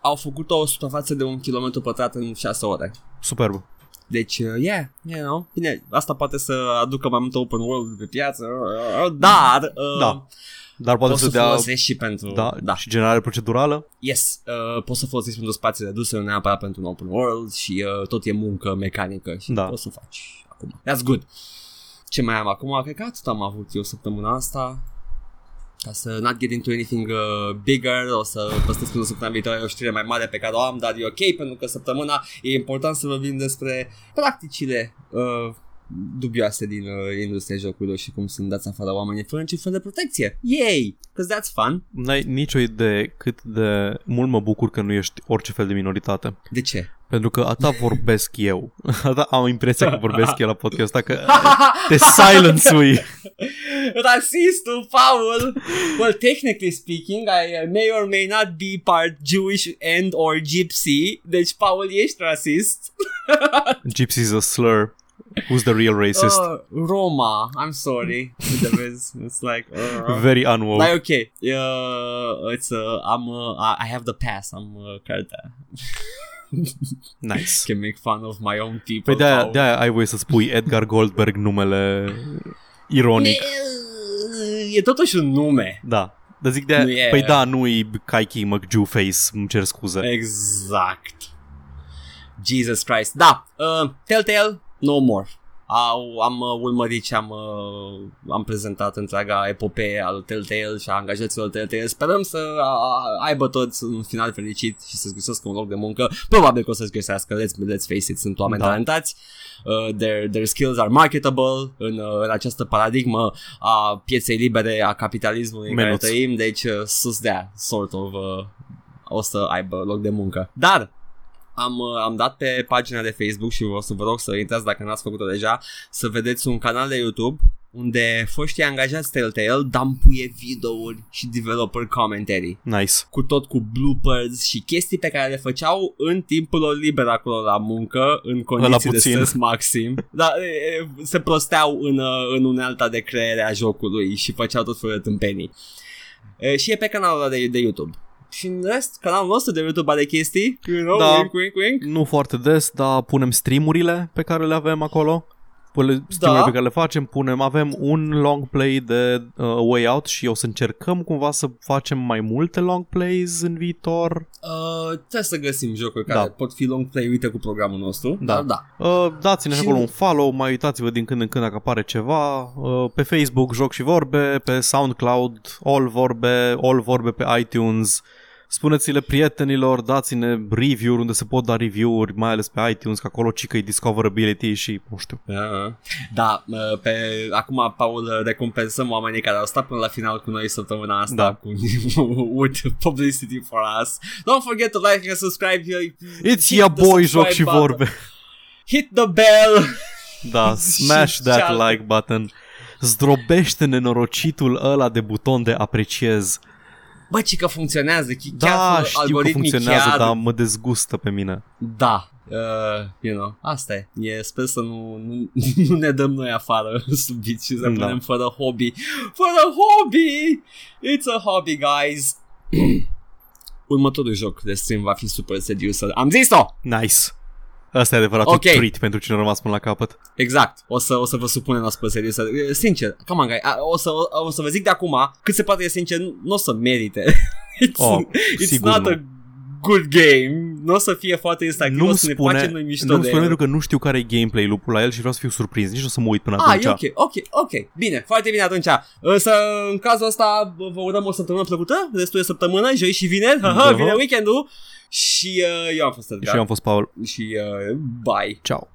Au făcut o suprafață de un kilometru pătrat în 6 ore. Superb. Deci, uh, yeah, you know, bine, asta poate să aducă mai mult open world pe piață, uh, dar uh, Da. Dar poate poți să să dea... folosești și pentru... Da, da. și generare procedurală. Yes, uh, poți să folosești pentru spații reduse, nu neapărat pentru un open world și uh, tot e muncă mecanică și Da. poți să faci acum. That's good. Ce mai am acum? Cred că atât am avut eu săptămâna asta. Ca să not get into anything uh, bigger, o să păstrez până săptămâna viitoare o știre mai mare pe care o am, dar e ok pentru că săptămâna e important să vorbim despre practicile uh, dubioase din uh, industria jocurilor și cum sunt dați afară oamenii fără niciun fel de protecție. Yay! Because that's fun. N-ai nicio idee cât de mult mă bucur că nu ești orice fel de minoritate. De ce? Pentru că atâta *laughs* vorbesc eu. Atâta am impresia că vorbesc eu la podcast ăsta, că *laughs* te silence-ui. Rasistul, Paul! Well, technically speaking, I uh, may or may not be part Jewish and or gypsy. Deci, Paul, ești rasist. *laughs* Gypsy is a slur. Who's the real racist? Uh, Roma, I'm sorry. It's, it's like... Uh, Very unwoke. like, okay, uh, it's, uh, I'm, uh, I have the pass, I'm uh, Carta. Nice. *laughs* Can make fun of my own people. Păi de-aia, Paul. de-aia ai voie să spui Edgar Goldberg numele ironic. E totuși un nume. Da. Dar zic de Nu e- Păi da, nu-i Kaiki McJewface, îmi cer scuze. Exact. Jesus Christ. Da, uh, Telltale, no more. Au, am uh, urmărit și am, uh, am prezentat întreaga epopee al Telltale și a angajaților Telltale. Sperăm să uh, aibă toți un final fericit și să-și găsească un loc de muncă. Probabil că o să-și găsească, let's, let's face it, sunt oameni Da. da. talentați. Uh, their, their skills are marketable în, uh, în această paradigmă a pieței libere, a capitalismului în care Menuț. trăim, deci uh, sus de sort of uh, o să aibă loc de muncă. Dar am, uh, am dat pe pagina de Facebook și o să vă rog să intrați dacă n-ați făcut-o deja, să vedeți un canal de YouTube unde foștii angajați Telltale dampuie videouri și developer commentary Nice. cu tot cu bloopers și chestii pe care le făceau în timpul lor liber acolo la muncă, în condiții de puțin. stres maxim. Da, e, e, se prosteau în, uh, în unealta de creere a jocului și făceau tot felul de tâmpenii. E, și e pe canalul ăla de, de YouTube. Și în rest, canalul nostru de YouTube are chestii, you know, Da. wink, wink, wink. Nu foarte des, dar punem streamurile pe care le avem acolo. Pune- Streamurile Da. pe care le facem, punem, avem un long play de uh, Way Out și o să încercăm cumva să facem mai multe long plays în viitor. Uh, trebuie să găsim jocuri Da. care pot fi long play, uite cu programul nostru. Da. Dar da. Uh, dați-ne și Și- acolo un follow, mai uitați-vă din când în când dacă apare ceva. Uh, pe Facebook, Joc și Vorbe, pe SoundCloud, All Vorbe, All Vorbe pe iTunes. Spuneți-le prietenilor, dați-ne review-uri unde se pot da review-uri, mai ales pe iTunes, că acolo cică e discoverability și, nu știu. Da, da uh, pe, acum, Paul, uh, recompensăm oamenii care au stat până la final cu noi săptămâna asta Da. cu *laughs* with publicity for us. Don't forget to like and subscribe. It's Hit your the boy, subscribe Joc și button. Vorbe. Hit the bell! *laughs* Da, *laughs* smash Și that cealaltă. like button. Zdrobește nenorocitul ăla de buton de apreciez. Bă, ci că funcționează, chi- Da, chiar știu că algoritmii funcționează, chiar... dar mă dezgustă pe mine. Da, uh, you know, asta e. e sper să nu, nu, *laughs* nu ne dăm noi afară *laughs* subit și să Da. punem fără hobby. Fără hobby! It's a hobby, guys! *clears throat* Următorul joc de stream va fi Super Seducer. Am zis-o! Nice. Asta e adevăratul Ok. treat pentru cine a rămas până la capăt. Exact. O să, o să vă supunem la Super Seducer. Sincer, come on, guys. A- O să, o să vă zic de acum, cât se poate de sincer, nu o să merite. *laughs* It's, Oh, it's sigur not nu. a good game. Nu o să fie foarte interactiv. Nu-mi o să ne spune, facem noi mișto nu-mi de spune el. pentru că nu știu care e gameplay lupul la el și vreau să fiu surprins. Nici nu o să mă uit până Ah, atunci. e ok, ok, ok. Bine, foarte bine atunci. Să, în cazul ăsta vă urăm o săptămână plăcută, restul de săptămână, joi și vineri, haha, Da. vine weekendul. Și uh, eu am fost Edgar. Și eu am fost Paul. Și uh, bye. Ciao.